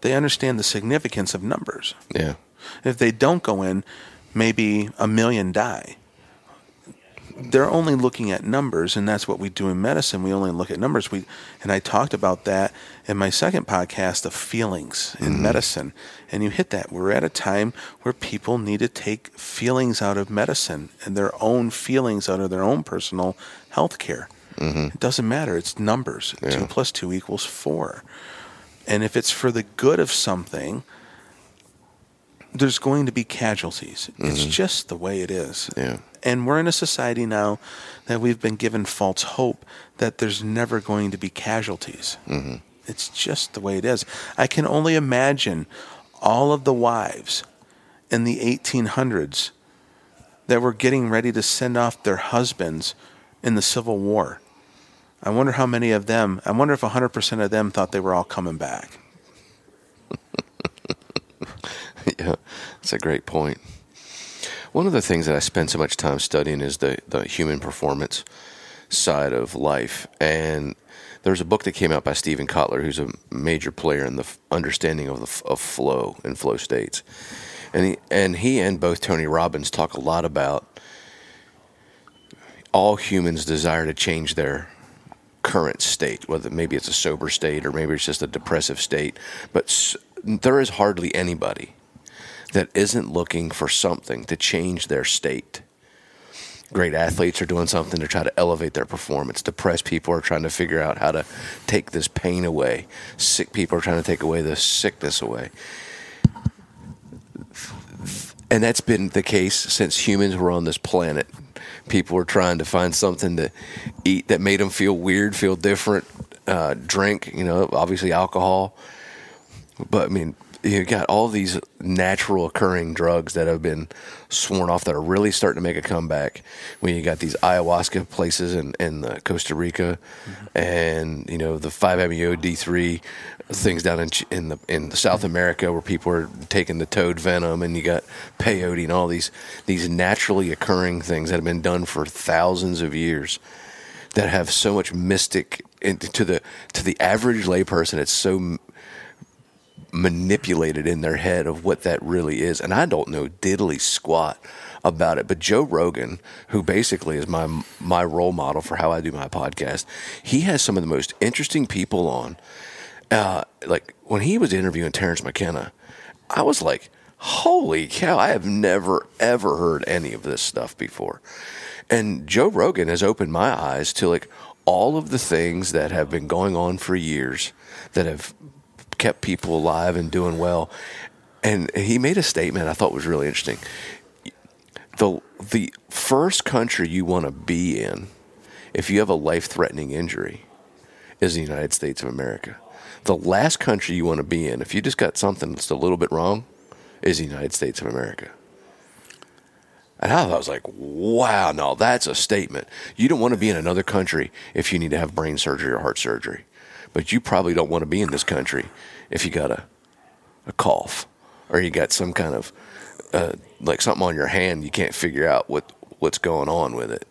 They understand the significance of numbers. yeah If they don't go in, maybe a million die. They're only looking at numbers, and that's what we do in medicine. We only look at numbers. We and I talked about that in my second podcast of feelings in mm-hmm. medicine, and you hit that. We're at a time where people need to take feelings out of medicine and their own feelings out of their own personal health care. Mm-hmm. It doesn't matter. It's numbers. Yeah. Two plus two equals four. And if it's for the good of something, there's going to be casualties. It's just the way it is. yeah And we're in a society now that we've been given false hope that there's never going to be casualties. Mm-hmm. It's just the way it is. I can only imagine all of the wives in the 1800s that were getting ready to send off their husbands in the Civil War. I wonder how many of them, I wonder if 100% of them thought they were all coming back. yeah that's a great point. one of the things that i spend so much time studying is the, the human performance side of life and there's a book that came out by Steven Kotler, who's a major player in the understanding of the of flow and flow states, and he and he and both Tony Robbins talk a lot about all humans desire to change their current state, whether maybe it's a sober state or maybe it's just a depressive state. But there is hardly anybody that isn't looking for something to change their state. Great athletes are doing something to try to elevate their performance. Depressed people are trying to figure out how to take this pain away. Sick people are trying to take away the sickness away. And that's been the case since humans were on this planet. People were trying to find something to eat that made them feel weird, feel different. Uh, drink, you know, obviously alcohol. But I mean, you got all these natural occurring drugs that have been sworn off that are really starting to make a comeback. When you got these ayahuasca places in, in Costa Rica, and you know the five MEO D three things down in in the in South America where people are taking the toad venom, and you got peyote and all these these naturally occurring things that have been done for thousands of years that have so much mystic to the to the average layperson. It's so manipulated in their head of what that really is. And I don't know diddly squat about it. But Joe Rogan, who basically is my my role model for how I do my podcast, he has some of the most interesting people on. Uh, like when he was interviewing Terence McKenna, I was like holy cow, I have never, ever heard any of this stuff before. And Joe Rogan has opened my eyes to like all of the things that have been going on for years that have kept people alive and doing well. And he made a statement I thought was really interesting. The the first country you want to be in if you have a life-threatening injury is the United States of America. The last country you want to be in if you just got something that's a little bit wrong is the United States of America. And I was like, wow, no, that's a statement. You don't want to be in another country if you need to have brain surgery or heart surgery. But you probably don't want to be in this country if you got a, a cough or you got some kind of, uh, like something on your hand you can't figure out what, what's going on with it.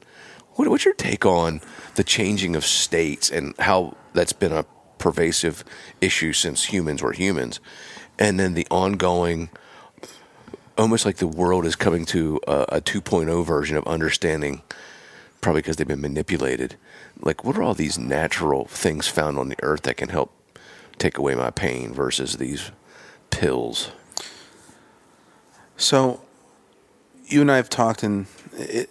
What, what's your take on the changing of states and how that's been a pervasive issue since humans were humans? And then the ongoing – almost like the world is coming to a, a 2.0 version of understanding, probably because they've been manipulated. Like, what are all these natural things found on the earth that can help take away my pain versus these pills? So, you and I have talked, and it,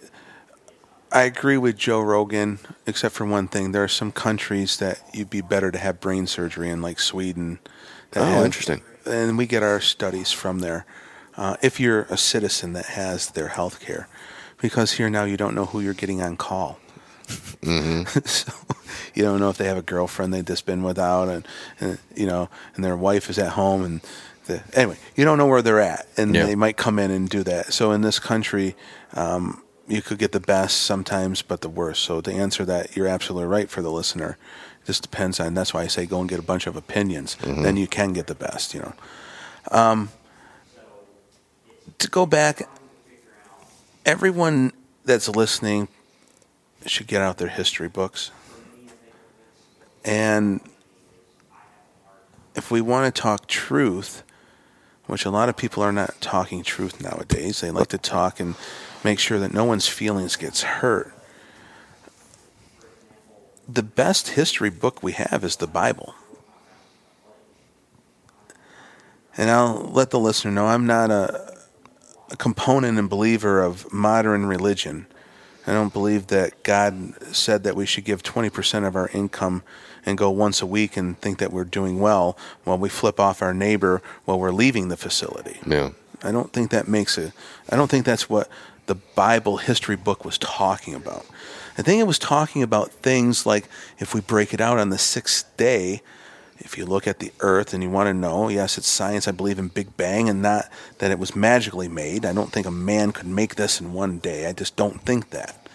I agree with Joe Rogan, except for one thing. There are some countries that you'd be better to have brain surgery in, like Sweden. oh, have, interesting. And we get our studies from there uh, if you're a citizen that has their health care. Because here now you don't know who you're getting on call. Mm-hmm. so you don't know if they have a girlfriend they've just been without, and, and you know, and their wife is at home, and the, anyway, you don't know where they're at, and yeah. they might come in and do that. So in this country, um, you could get the best sometimes, but the worst. So to answer that, you're absolutely right for the listener. It just depends on. That's why I say go and get a bunch of opinions. Mm-hmm. Then you can get the best. You know. Um, to go back, everyone that's listening should get out their history books. And if we want to talk truth, which a lot of people are not talking truth nowadays, they like to talk and make sure that no one's feelings gets hurt. The best history book we have is the Bible. And I'll let the listener know I'm not a a component and believer of modern religion. I don't believe that God said that we should give 20% of our income and go once a week and think that we're doing well while we flip off our neighbor while we're leaving the facility. Yeah. I don't think that makes it, I don't think that's what the Bible history book was talking about. I think it was talking about things like if we break it out on the sixth day, if you look at the earth and you want to know, yes, it's science. I believe in Big Bang and not that it was magically made. I don't think a man could make this in one day. I just don't think that.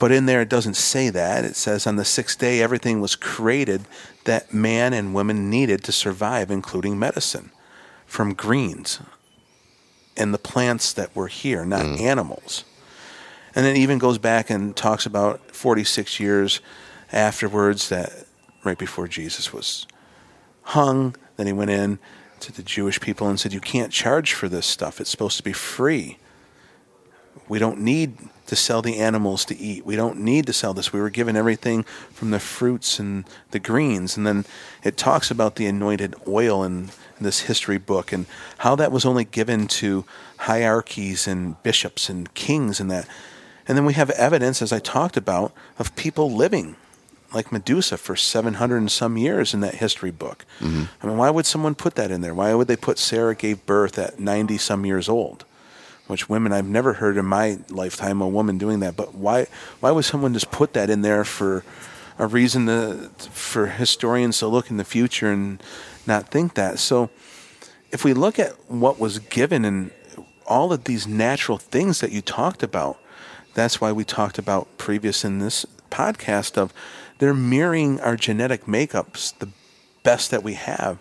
But in there, it doesn't say that. It says on the sixth day, everything was created that man and women needed to survive, including medicine from greens and the plants that were here, not mm. animals. And then it even goes back and talks about 46 years afterwards that right before Jesus was hung. Then he went in to the Jewish people and said, You can't charge for this stuff. It's supposed to be free. We don't need to sell the animals to eat. We don't need to sell this. We were given everything from the fruits and the greens. And then it talks about the anointed oil in, in this history book and how that was only given to hierarchies and bishops and kings and that. And then we have evidence, as I talked about, of people living like Medusa for 700 and some years in that history book. Mm-hmm. I mean, why would someone put that in there? Why would they put Sarah gave birth at 90 some years old? Which women I've never heard in my lifetime a woman doing that. But why why would someone just put that in there for a reason to, for historians to look in the future and not think that? So if we look at what was given and all of these natural things that you talked about, that's why we talked about previous in this podcast of they're mirroring our genetic makeups the best that we have.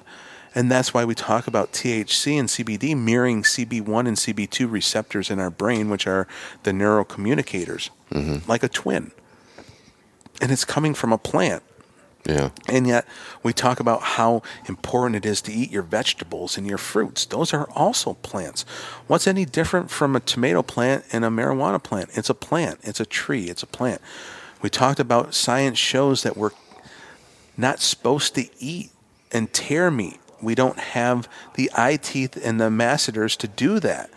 And that's why we talk about THC and CBD mirroring CB1 and CB2 receptors in our brain, which are the neurocommunicators, mm-hmm. like a twin. And it's coming from a plant. Yeah. And yet we talk about how important it is to eat your vegetables and your fruits. Those are also plants. What's any different from a tomato plant and a marijuana plant? It's a plant, it's a tree, it's a plant. We talked about science shows that we're not supposed to eat and tear meat We don't have the eye teeth and the masseters to do that,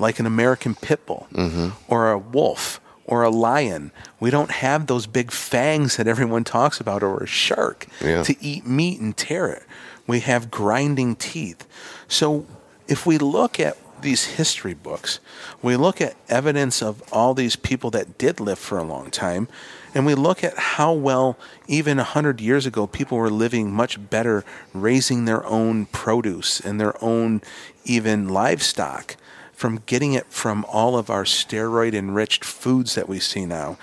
like an American pit bull mm-hmm. or a wolf or a lion. We don't have those big fangs that everyone talks about or a shark Yeah. to eat meat and tear it. We have grinding teeth. So if we look at these history books, we look at evidence of all these people that did live for a long time, and we look at how well, even 100 years ago, people were living much better, raising their own produce and their own even livestock from getting it from all of our steroid enriched foods that we see now.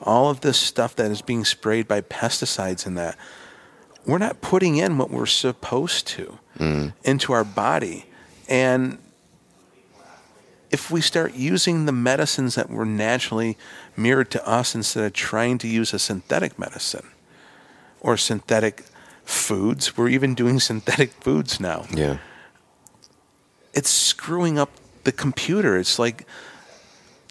All of this stuff that is being sprayed by pesticides and that we're not putting in what we're supposed to mm. into our body. And if we start using the medicines that were naturally mirrored to us instead of trying to use a synthetic medicine or synthetic foods, we're even doing synthetic foods now. Yeah. It's screwing up the computer. It's like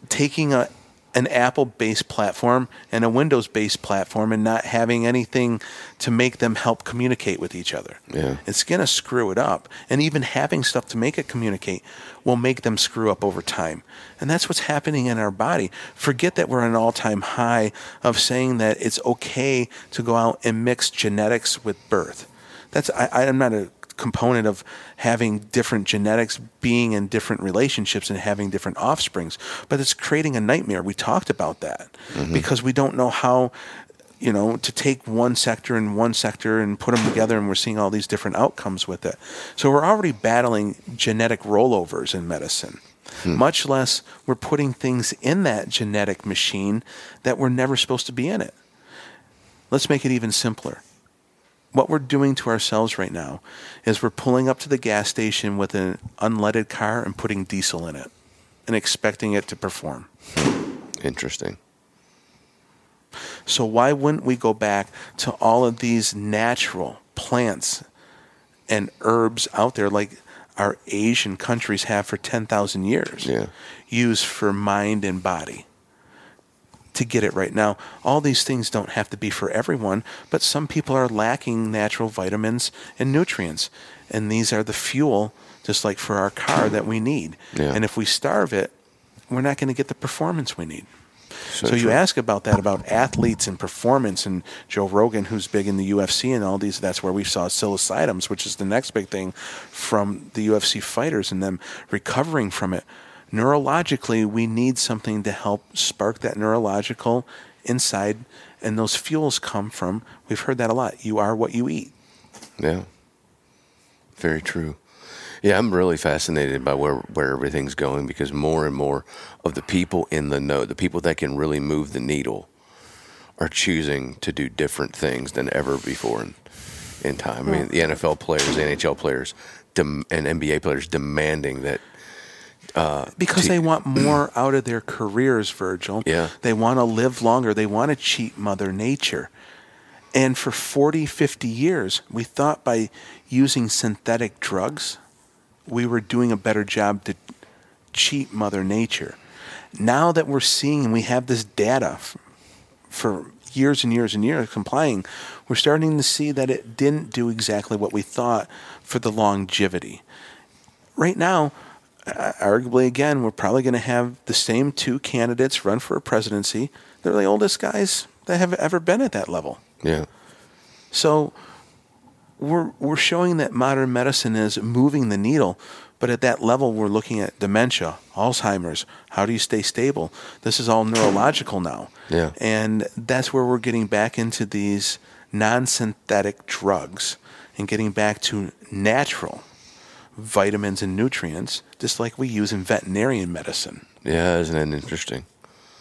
taking a an Apple-based platform and a Windows-based platform and not having anything to make them help communicate with each other. Yeah. It's going to screw it up. And even having stuff to make it communicate will make them screw up over time. And that's what's happening in our body. Forget that we're at an all-time high of saying that it's okay to go out and mix genetics with birth. That's I, I'm not a component of having different genetics being in different relationships and having different offsprings. But it's creating a nightmare. We talked about that. Mm-hmm. Because we don't know how you know to take one sector and one sector and put them together and we're seeing all these different outcomes with it. So we're already battling genetic rollovers in medicine. Hmm. Much less we're putting things in that genetic machine that were never supposed to be in it. Let's make it even simpler what we're doing to ourselves right now is we're pulling up to the gas station with an unleaded car and putting diesel in it and expecting it to perform. Interesting. So why wouldn't we go back to all of these natural plants and herbs out there like our Asian countries have for 10,000 years? Yeah. Used for mind and body. To get it right now, all these things don't have to be for everyone, but some people are lacking natural vitamins and nutrients. And these are the fuel, just like for our car, that we need. Yeah. And if we starve it, we're not going to get the performance we need. So, true. you ask about that about athletes and performance and Joe Rogan, who's big in the UFC and all these. That's where we saw psilocybins, which is the next big thing from the UFC fighters and them recovering from it. Neurologically, we need something to help spark that neurological inside, and those fuels come from. We've heard that a lot. You are what you eat. Yeah. Very true. Yeah, I'm really fascinated by where, where everything's going because more and more of the people in the know, the people that can really move the needle, are choosing to do different things than ever before in, in time. I mean, the NFL players, the NHL players, dem- and NBA players demanding that. Because To- they want more out of their careers, Virgil. Yeah. They want to live longer. They want to cheat Mother Nature. And for 40, 50 years, we thought by using synthetic drugs, we were doing a better job to cheat Mother Nature. Now that we're seeing and we have this data f- for years and years and years complying, we're starting to see that it didn't do exactly what we thought for the longevity right now, uh, Uh, arguably again, we're probably going to have the same two candidates run for a presidency. They're the oldest guys that have ever been at that level. Yeah. So we're we're showing that modern medicine is moving the needle, but at that level, we're looking at dementia, Alzheimer's. How do you stay stable? This is all neurological now, Yeah. and that's where we're getting back into these non-synthetic drugs and getting back to natural vitamins and nutrients, just like we use in veterinarian medicine Yeah, isn't it interesting?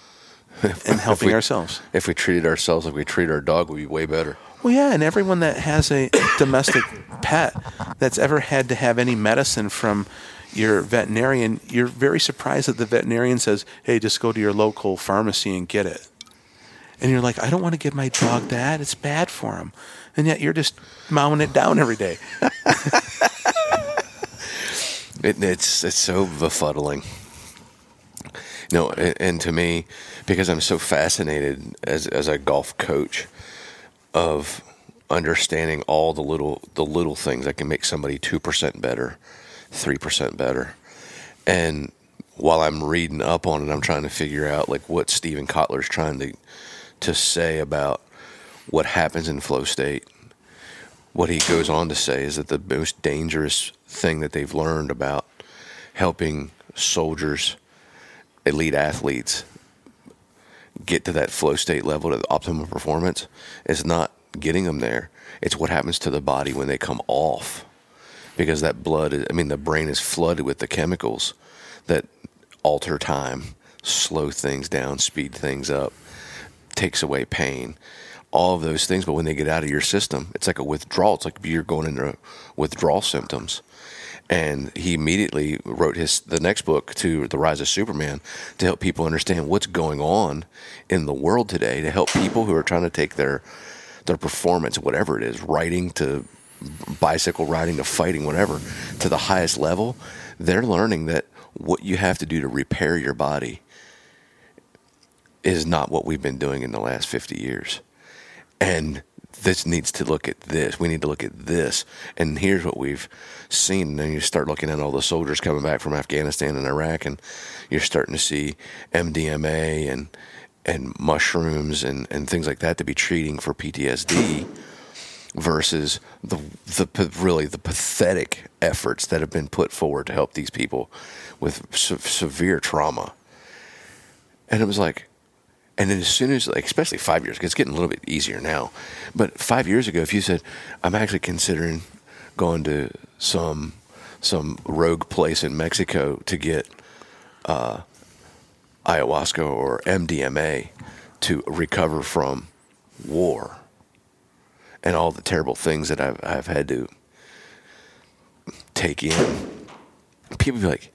and helping we- ourselves. If we treated ourselves like we treat our dog, we'd be way better. Well, yeah, and everyone that has a domestic pet that's ever had to have any medicine from your veterinarian, you're very surprised that the veterinarian says, "Hey, just go to your local pharmacy and get it." And you're like, "I don't want to give my dog that; it's bad for him." And yet you're just mowing it down every day. It, it's it's so befuddling. No, and, and to me, because I'm so fascinated as as a golf coach of understanding all the little the little things that can make somebody two percent better, three percent better, and while I'm reading up on it, I'm trying to figure out like what Steven Kotler's trying to to say about what happens in flow state. What he goes on to say is that the most dangerous thing that they've learned about helping soldiers, elite athletes, get to that flow state level to the optimum performance is not getting them there. It's what happens to the body when they come off. Because that blood, is, I mean, the brain is flooded with the chemicals that alter time, slow things down, speed things up, takes away pain, all of those things. But when they get out of your system, it's like a withdrawal. It's like you're going into withdrawal symptoms. And he immediately wrote his the next book to the Rise of Superman to help people understand what's going on in the world today, to help people who are trying to take their their performance, whatever it is, writing to bicycle riding to fighting, whatever, to the highest level. They're learning that what you have to do to repair your body is not what we've been doing in the last 50 years. And this needs to look at this. We need to look at this. And here's what we've seen. And then you start looking at all the soldiers coming back from Afghanistan and Iraq, and you're starting to see MDMA and and mushrooms and, and things like that to be treating for PTSD versus the the really the pathetic efforts that have been put forward to help these people with se- severe trauma. And it was like, and then as soon as, like, especially five years, it's getting a little bit easier now. But five years ago, if you said, I'm actually considering going to some some rogue place in Mexico to get uh, ayahuasca or MDMA to recover from war and all the terrible things that I've, I've had to take in. People be like,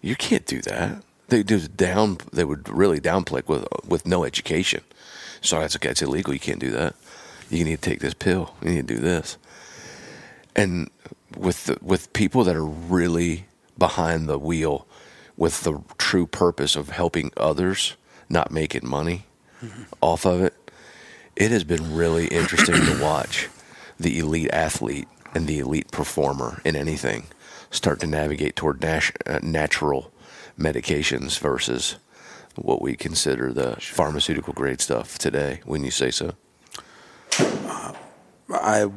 "You can't do that." They do down. They would really downplay with with no education. So that's okay. It's illegal. You can't do that. You need to take this pill. You need to do this. And with the, with people that are really behind the wheel, with the true purpose of helping others, not making money mm-hmm. off of it, it has been really interesting to watch the elite athlete and the elite performer in anything start to navigate toward nat- uh, natural medications versus what we consider the pharmaceutical grade stuff today. When you say so, uh, I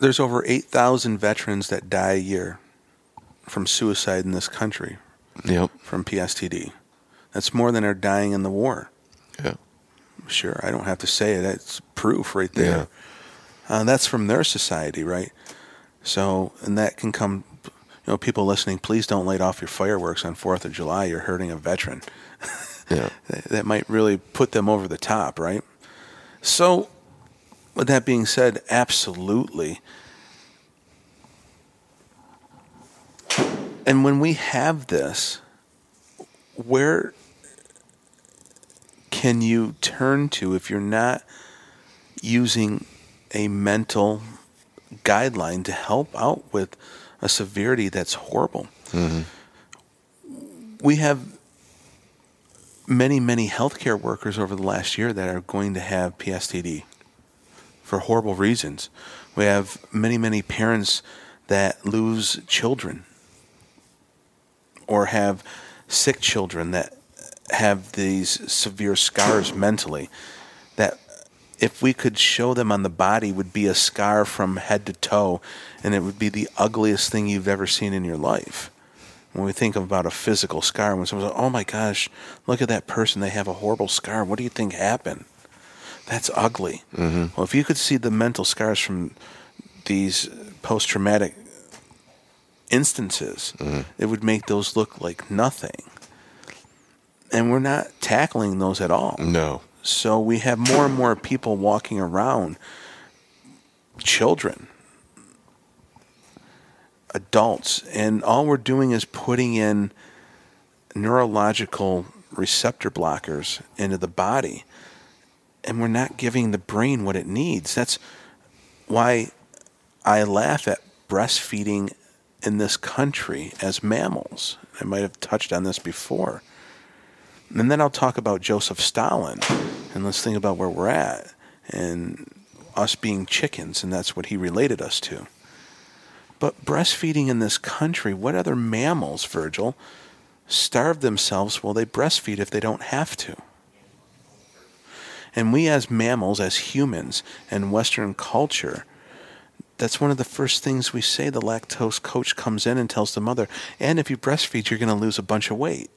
there's over eight thousand veterans that die a year from suicide in this country. Yep. From PSTD, that's more than are dying in the war. Yeah. Sure, I don't have to say it. That's proof right there. Yeah. Uh, that's from their society, right? So, and that can come you know, people listening, please don't light off your fireworks on Fourth of July. You're hurting a veteran. Yeah, that might really put them over the top, right? So, with that being said, absolutely. And when we have this, where can you turn to if you're not using a mental guideline to help out with a severity that's horrible. Mm-hmm. We have many, many healthcare workers over the last year that are going to have PSTD for horrible reasons. We have many, many parents that lose children or have sick children that have these severe scars mentally that if we could show them on the body would be a scar from head to toe and it would be the ugliest thing you've ever seen in your life. When we think about a physical scar when someone's like oh my gosh look at that person they have a horrible scar. What do you think happened? That's ugly. Mm-hmm. well if you could see the mental scars from these post-traumatic instances mm-hmm. it would make those look like nothing. And we're not tackling those at all. No so we have more and more people walking around, children, adults, and all we're doing is putting in neurological receptor blockers into the body, and we're not giving the brain what it needs. That's why I laugh at breastfeeding in this country as mammals. I might have touched on this before. And then I'll talk about Joseph Stalin, and let's think about where we're at. And us being chickens, and that's what he related us to. But breastfeeding in this country, what other mammals, Virgil, starve themselves while they breastfeed if they don't have to? And we, as mammals, as humans, and Western culture, that's one of the first things we say. The lactose coach comes in and tells the mother, and if you breastfeed, you're going to lose a bunch of weight.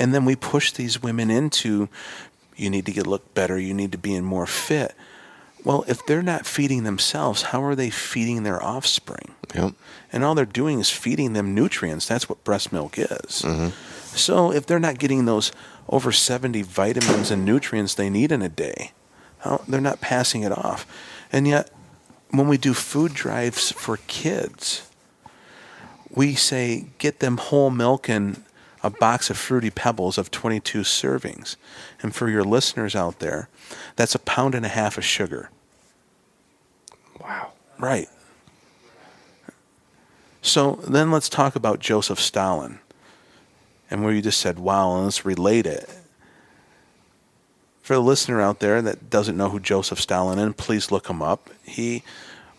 And then we push these women into, you need to get look better, you need to be in more fit. Well, if they're not feeding themselves, how are they feeding their offspring? Yep. And all they're doing is feeding them nutrients. That's what breast milk is. Mm-hmm. So if they're not getting those over 70 vitamins and nutrients they need in a day, how, they're not passing it off. And yet, when we do food drives for kids, we say get them whole milk and a box of fruity pebbles of 22 servings. And for your listeners out there, that's a pound and a half of sugar. Wow. Right. So then let's talk about Joseph Stalin. And where you just said, wow, and let's relate it. For the listener out there that doesn't know who Joseph Stalin is, please look him up. He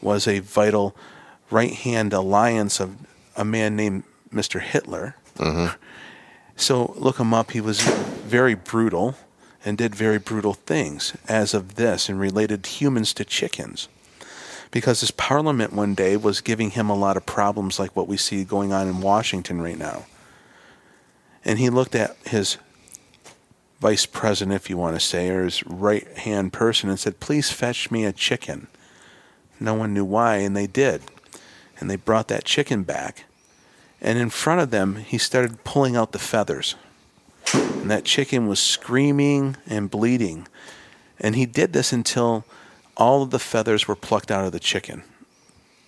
was a vital right hand alliance of a man named Mr. Hitler. Mm-hmm. So look him up. He was very brutal and did very brutal things as of this and related humans to chickens because his parliament one day was giving him a lot of problems like what we see going on in Washington right now. And he looked at his vice president, if you want to say, or his right hand person and said, Please fetch me a chicken. No one knew why, and they did. And they brought that chicken back. And in front of them, he started pulling out the feathers. And that chicken was screaming and bleeding. And he did this until all of the feathers were plucked out of the chicken.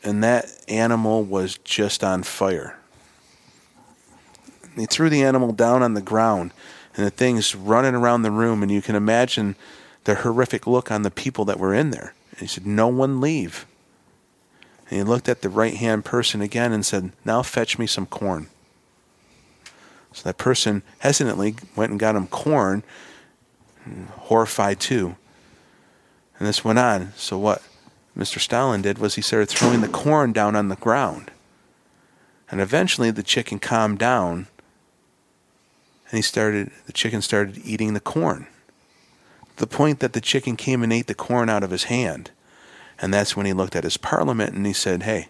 And that animal was just on fire. He threw the animal down on the ground, and the thing's running around the room, and you can imagine the horrific look on the people that were in there. And he said, No one leave. And he looked at the right hand person again and said, Now fetch me some corn. So that person hesitantly went and got him corn, horrified too. And this went on. So what Mr. Stalin did was he started throwing the corn down on the ground. And eventually the chicken calmed down and he started the chicken started eating the corn. The point that the chicken came and ate the corn out of his hand. And that's when he looked at his parliament and he said, "Hey,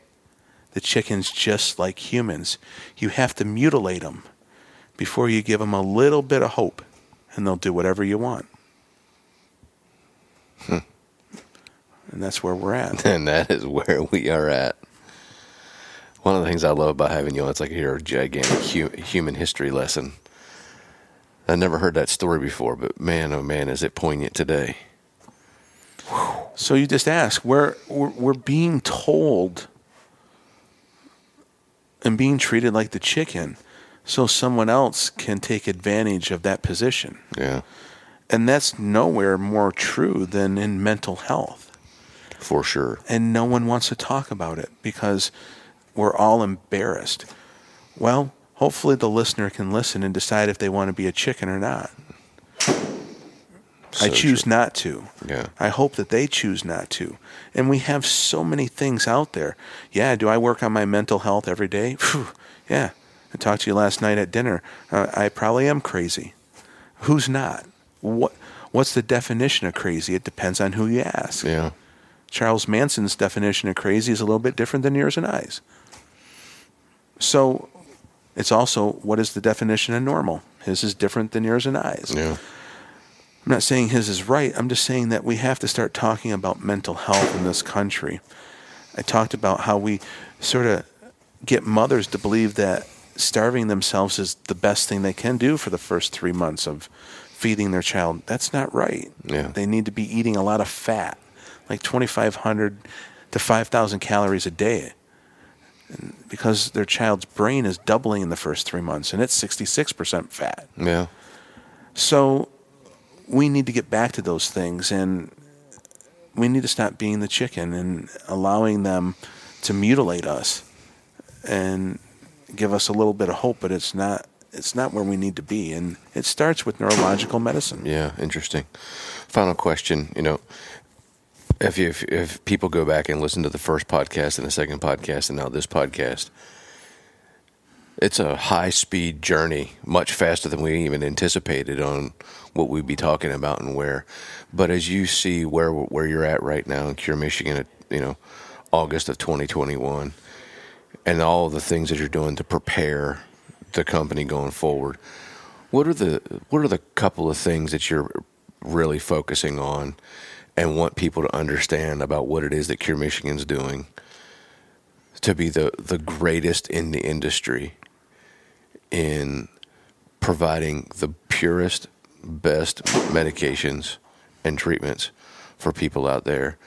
the chicken's just like humans. You have to mutilate them before you give them a little bit of hope, and they'll do whatever you want." Hmm. And that's where we're at. And that is where we are at. One of the things I love about having you on, it's like you're a gigantic hu- human history lesson. I never heard that story before, but man, oh man, is it poignant today. So you just ask, we're, we're, we're being told and being treated like the chicken so someone else can take advantage of that position. Yeah, And that's nowhere more true than in mental health. for sure. And no one wants to talk about it because we're all embarrassed. Well, hopefully the listener can listen and decide if they want to be a chicken or not. I choose true. not to. Yeah. I hope that they choose not to. And we have so many things out there. Yeah, do I work on my mental health every day? Phew, yeah. I talked to you last night at dinner. Uh, I probably am crazy. Who's not? What What's the definition of crazy? It depends on who you ask. Yeah, Charles Manson's definition of crazy is a little bit different than yours and I's. So it's also what is the definition of normal? His is different than yours and I's. yeah, I'm not saying his is right. I'm just saying that we have to start talking about mental health in this country. I talked about how we sort of get mothers to believe that starving themselves is the best thing they can do for the first three months of feeding their child. That's not right. Yeah. They need to be eating a lot of fat, like 2,500 to 5,000 calories a day, and because their child's brain is doubling in the first three months, and it's 66% fat. yeah. So we need to get back to those things and we need to stop being the chicken and allowing them to mutilate us and give us a little bit of hope, but it's not it's not where we need to be. And it starts with neurological medicine. Yeah, interesting. Final question. You know, if, you, if if people go back and listen to the first podcast and the second podcast and now this podcast, it's a high speed journey, much faster than we even anticipated on what we'd be talking about and where. But as you see where where you're at right now in Cure Michigan, at, you know, August of 2021, and all the things that you're doing to prepare the company going forward, what are the what are the couple of things that you're really focusing on and want people to understand about what it is that Cure Michigan's doing to be the, the greatest in the industry in providing the purest, best medications and treatments for people out there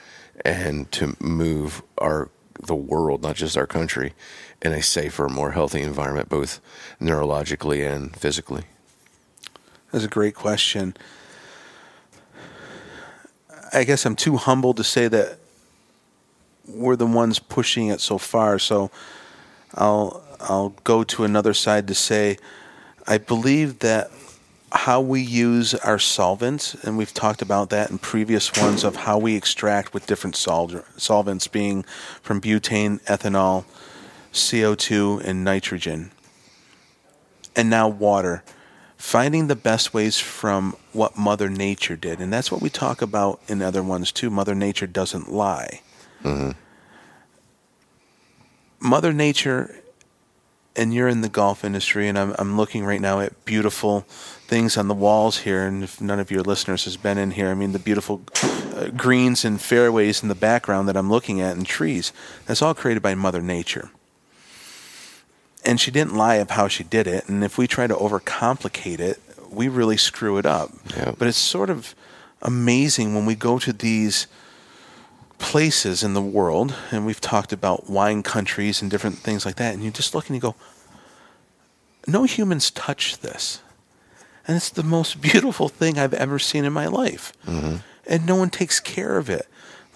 and to move our the world, not just our country, in a safer, more healthy environment, both neurologically and physically? That's a great question. I guess I'm too humble to say that we're the ones pushing it so far. So I'll I'll go to another side to say I believe that how we use our solvents, and we've talked about that in previous ones of how we extract with different sol- solvents, being from butane, ethanol, CO2, and nitrogen, and now water. Finding the best ways from what Mother Nature did. And that's what we talk about in other ones too. Mother Nature doesn't lie. Mm-hmm. Mother Nature, and you're in the golf industry, and I'm, I'm looking right now at beautiful things on the walls here. And if none of your listeners has been in here, I mean, the beautiful uh, greens and fairways in the background that I'm looking at and trees, that's all created by Mother Nature. And she didn't lie of how she did it. And if we try to overcomplicate it, we really screw it up. Yeah. But it's sort of amazing when we go to these places in the world, and we've talked about wine countries and different things like that, and you just look and you go, no humans touch this. And it's the most beautiful thing I've ever seen in my life. Mm-hmm. And no one takes care of it.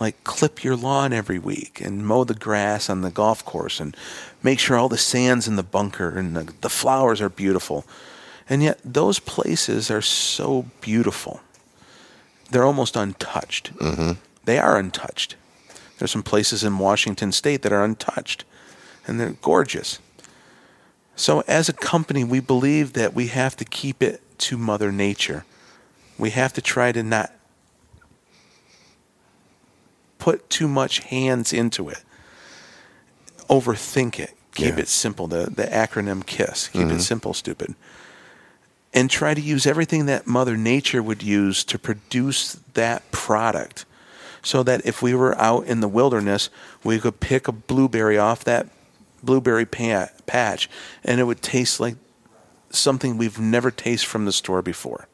Like clip your lawn every week and mow the grass on the golf course and make sure all the sand's in the bunker and the, the flowers are beautiful. And yet, those places are so beautiful. They're almost untouched. Mm-hmm. They are untouched. There's some places in Washington state that are untouched, and they're gorgeous. So, as a company, we believe that we have to keep it to Mother Nature. We have to try to not put too much hands into it, overthink it, keep Yeah. it simple. The, the acronym KISS keep it mm-hmm. simple, stupid. And try to use everything that Mother Nature would use to produce that product. So that if we were out in the wilderness, we could pick a blueberry off that blueberry patch and it would taste like something we've never tasted from the store before.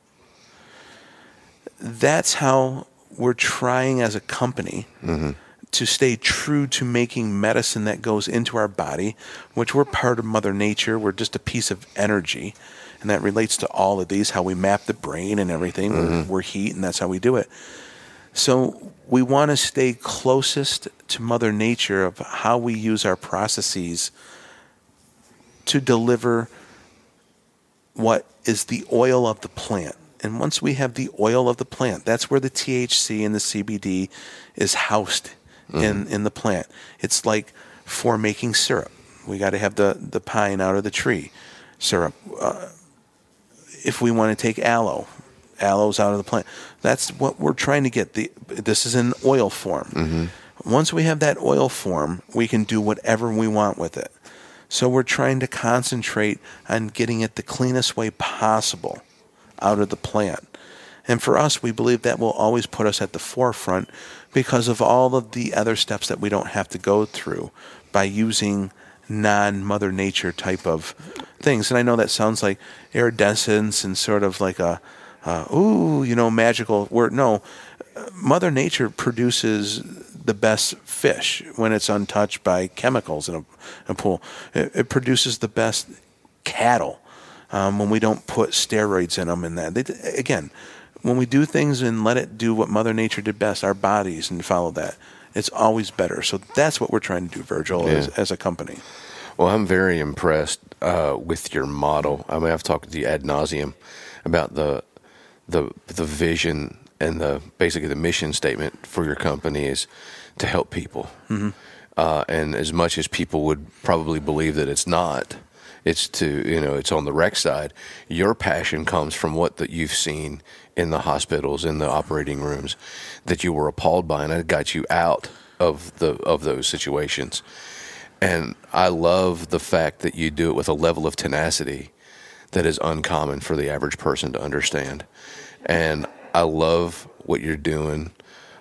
That's how we're trying as a company mm-hmm. to stay true to making medicine that goes into our body, which we're part of Mother Nature. We're just a piece of energy. And that relates to all of these, how we map the brain and everything. We're, mm-hmm. we're heat, and that's how we do it. So we want to stay closest to Mother Nature of how we use our processes to deliver what is the oil of the plant. And once we have the oil of the plant, that's where the THC and the CBD is housed in, in the plant. It's like for making syrup. We got to have the, the pine out of the tree syrup. Uh, if we want to take aloe, aloe's out of the plant. That's what we're trying to get. The this is an oil form. Mm-hmm. Once we have that oil form, we can do whatever we want with it. So we're trying to concentrate on getting it the cleanest way possible out of the plant. And for us, we believe that will always put us at the forefront because of all of the other steps that we don't have to go through by using non Mother Nature type of things. And I know that sounds like iridescence and sort of like a, uh, ooh, you know, magical word. No, Mother Nature produces the best fish when it's untouched by chemicals in a, in a pool. It, it produces the best cattle um, when we don't put steroids in them and that. They, again, when we do things and let it do what Mother Nature did best, our bodies, and follow that, it's always better. So that's what we're trying to do, Virgil, as, Yeah. as a company. Well, I'm very impressed uh, with your model. I mean, I've talked to you ad nauseum about the the the vision and the basically the mission statement for your company is to help people. Uh, and as much as people would probably believe that it's not, it's to you know it's on the rec side. Your passion comes from what that you've seen in the hospitals, in the operating rooms, that you were appalled by, and it got you out of the of those situations. And I love the fact that you do it with a level of tenacity that is uncommon for the average person to understand. And I love what you're doing.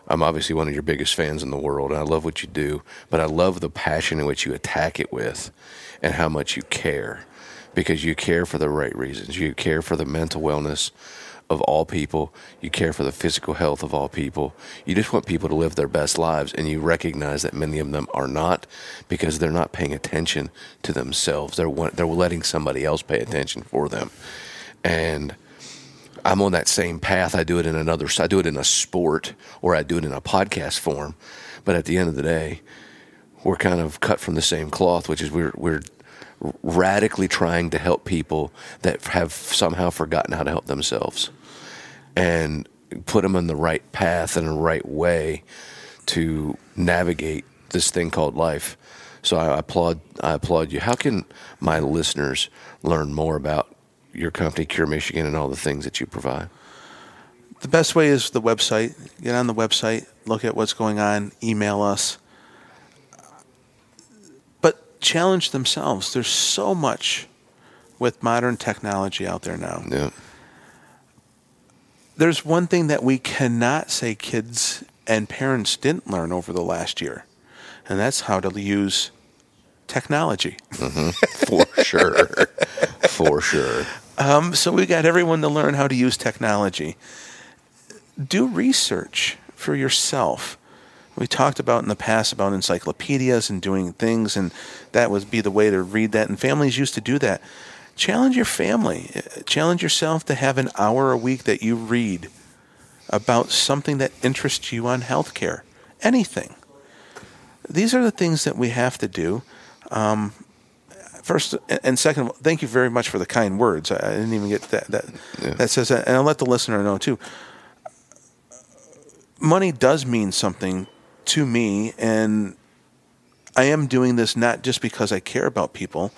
I'm obviously one of your biggest fans in the world, and I love what you do, but I love the passion in which you attack it with and how much you care because you care for the right reasons. You care for the mental wellness of all people, you care for the physical health of all people. You just want people to live their best lives, and you recognize that many of them are not because they're not paying attention to themselves. They're, they're letting somebody else pay attention for them. And I'm on that same path. I do it in another. I do it in a sport, or I do it in a podcast form. But at the end of the day, we're kind of cut from the same cloth, which is we're we're radically trying to help people that have somehow forgotten how to help themselves, and put them in the right path and the right way to navigate this thing called life. So I applaud I applaud you. How can my listeners learn more about your company, Cure Michigan, and all the things that you provide? The best way is the website. Get on the website, look at what's going on, email us. But challenge themselves. There's so much with modern technology out there now. Yeah. There's one thing that we cannot say kids and parents didn't learn over the last year, and that's how to use technology. For sure. For sure. Um, so we got everyone to learn how to use technology. Do research for yourself. We talked about in the past about encyclopedias and doing things, and that would be the way to read that. And families used to do that. Challenge your family. Challenge yourself to have an hour a week that you read about something that interests you on healthcare. Anything. These are the things that we have to do. Um, first and second, thank you very much for the kind words. I I didn't even get that. That, Yeah. that says that, and I'll let the listener know too. Money does mean something to me, and I am doing this not just because I care about people,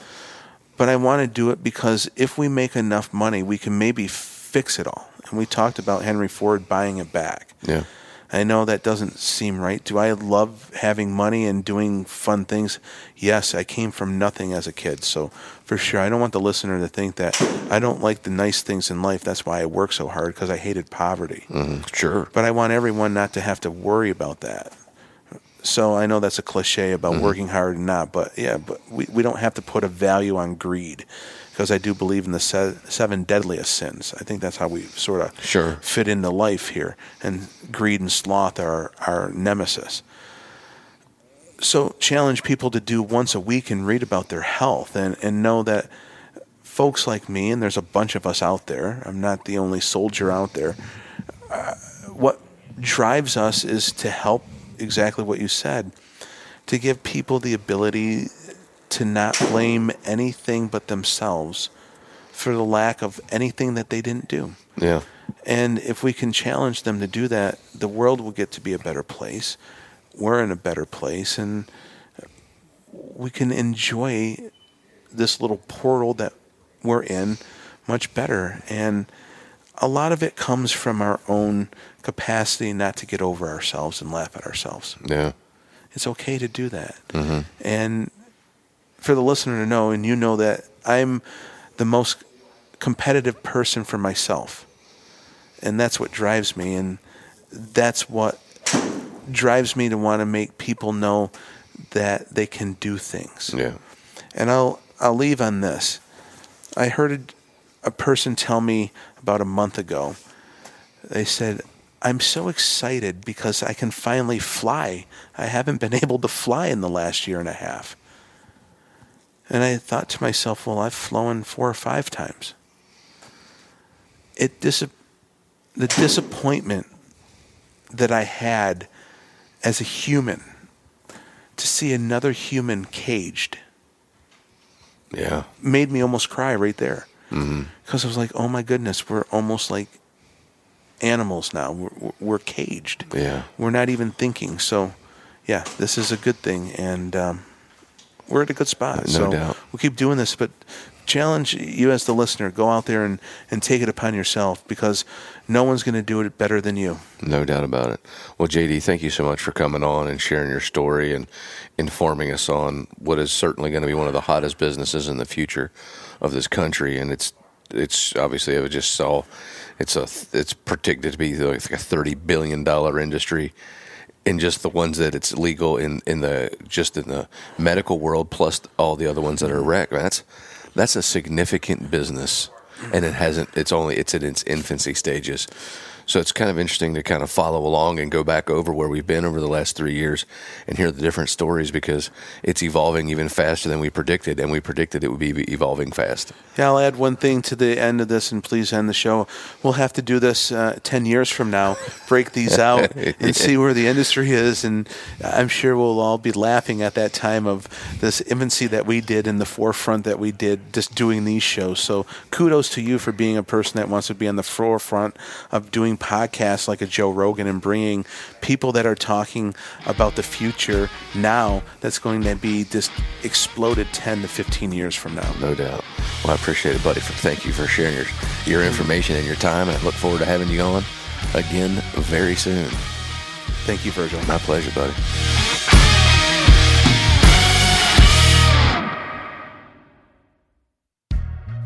but I want to do it because if we make enough money, we can maybe fix it all. And we talked about Henry Ford buying it back. Yeah. I know that doesn't seem right. Do I love having money and doing fun things? Yes, I came from nothing as a kid. So, for sure, I don't want the listener to think that I don't like the nice things in life. That's why I work so hard because I hated poverty. Mhm. Sure. But I want everyone not to have to worry about that. So, I know that's a cliche about working hard and not, but yeah, but we, we don't have to put a value on greed because I do believe in the se- seven deadliest sins. I think that's how we sort of Sure. fit into life here. And greed and sloth are our nemesis. So challenge people to do once a week and read about their health and, and know that folks like me, and there's a bunch of us out there, I'm not the only soldier out there. Uh, what drives us is to help exactly what you said, to give people the ability to not blame anything but themselves for the lack of anything that they didn't do. Yeah. And if we can challenge them to do that, the world will get to be a better place. We're in a better place, and we can enjoy this little portal that we're in much better. And a lot of it comes from our own capacity not to get over ourselves and laugh at ourselves. Yeah. It's okay to do that. Mm-hmm. And for the listener to know, and you know that I'm the most competitive person for myself. And that's what drives me. And that's what drives me to want to make people know that they can do things. Yeah. And I'll I'll leave on this. I heard a, a person tell me about a month ago. They said, "I'm so excited because I can finally fly. I haven't been able to fly in the last year and a half." And I thought to myself, "Well, I've flown four or five times." It dis- the disappointment that I had as a human to see another human caged Yeah. made me almost cry right there mm-hmm. because I was like, oh my goodness, we're almost like animals now. We're, we're caged. Yeah. We're not even thinking. So, yeah, this is a good thing, and um, we're at a good spot. No so doubt. we'll keep doing this, but challenge you as the listener. Go out there and, and take it upon yourself because no one's going to do it better than you. No doubt about it. Well, JD, thank you so much for coming on and sharing your story and informing us on what is certainly going to be one of the hottest businesses in the future of this country. And it's it's obviously I just saw it's a it's predicted to be like a thirty billion dollar industry in just the ones that it's legal in in the just in the medical world plus all the other ones that are rec. That's that's a significant business and it hasn't it's only it's in its infancy stages so it's kind of interesting to kind of follow along and go back over where we've been over the last three years and hear the different stories because it's evolving even faster than we predicted and we predicted it would be evolving fast Yeah, I'll add one thing to the end of this, and please end the show. We'll have to do this uh, ten years from now, break these out, and see where the industry is. And I'm sure we'll all be laughing at that time of this infancy that we did in the forefront that we did just doing these shows. So kudos to you for being a person that wants to be on the forefront of doing podcasts like a Joe Rogan and bringing people that are talking about the future now that's going to be just exploded 10 to 15 years from now. no doubt well i appreciate it buddy thank you for sharing your your information and your time and i look forward to having you on again very soon Thank you, Virgil. my pleasure buddy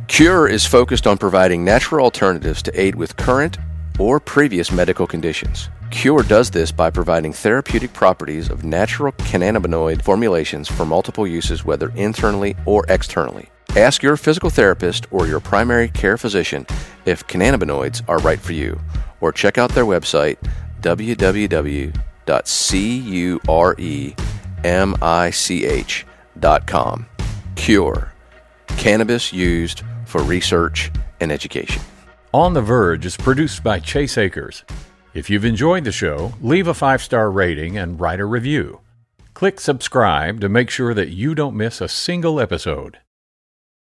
Cure is focused on providing natural alternatives to aid with current or previous medical conditions. Cure does this by providing therapeutic properties of natural cannabinoid formulations for multiple uses, whether internally or externally. Ask your physical therapist or your primary care physician if cannabinoids are right for you, or check out their website www.curemich.com. Cure cannabis used for research and education. On the Virg is produced by Chase Akers. If you've enjoyed the show, leave a five star rating and write a review. Click subscribe to make sure that you don't miss a single episode.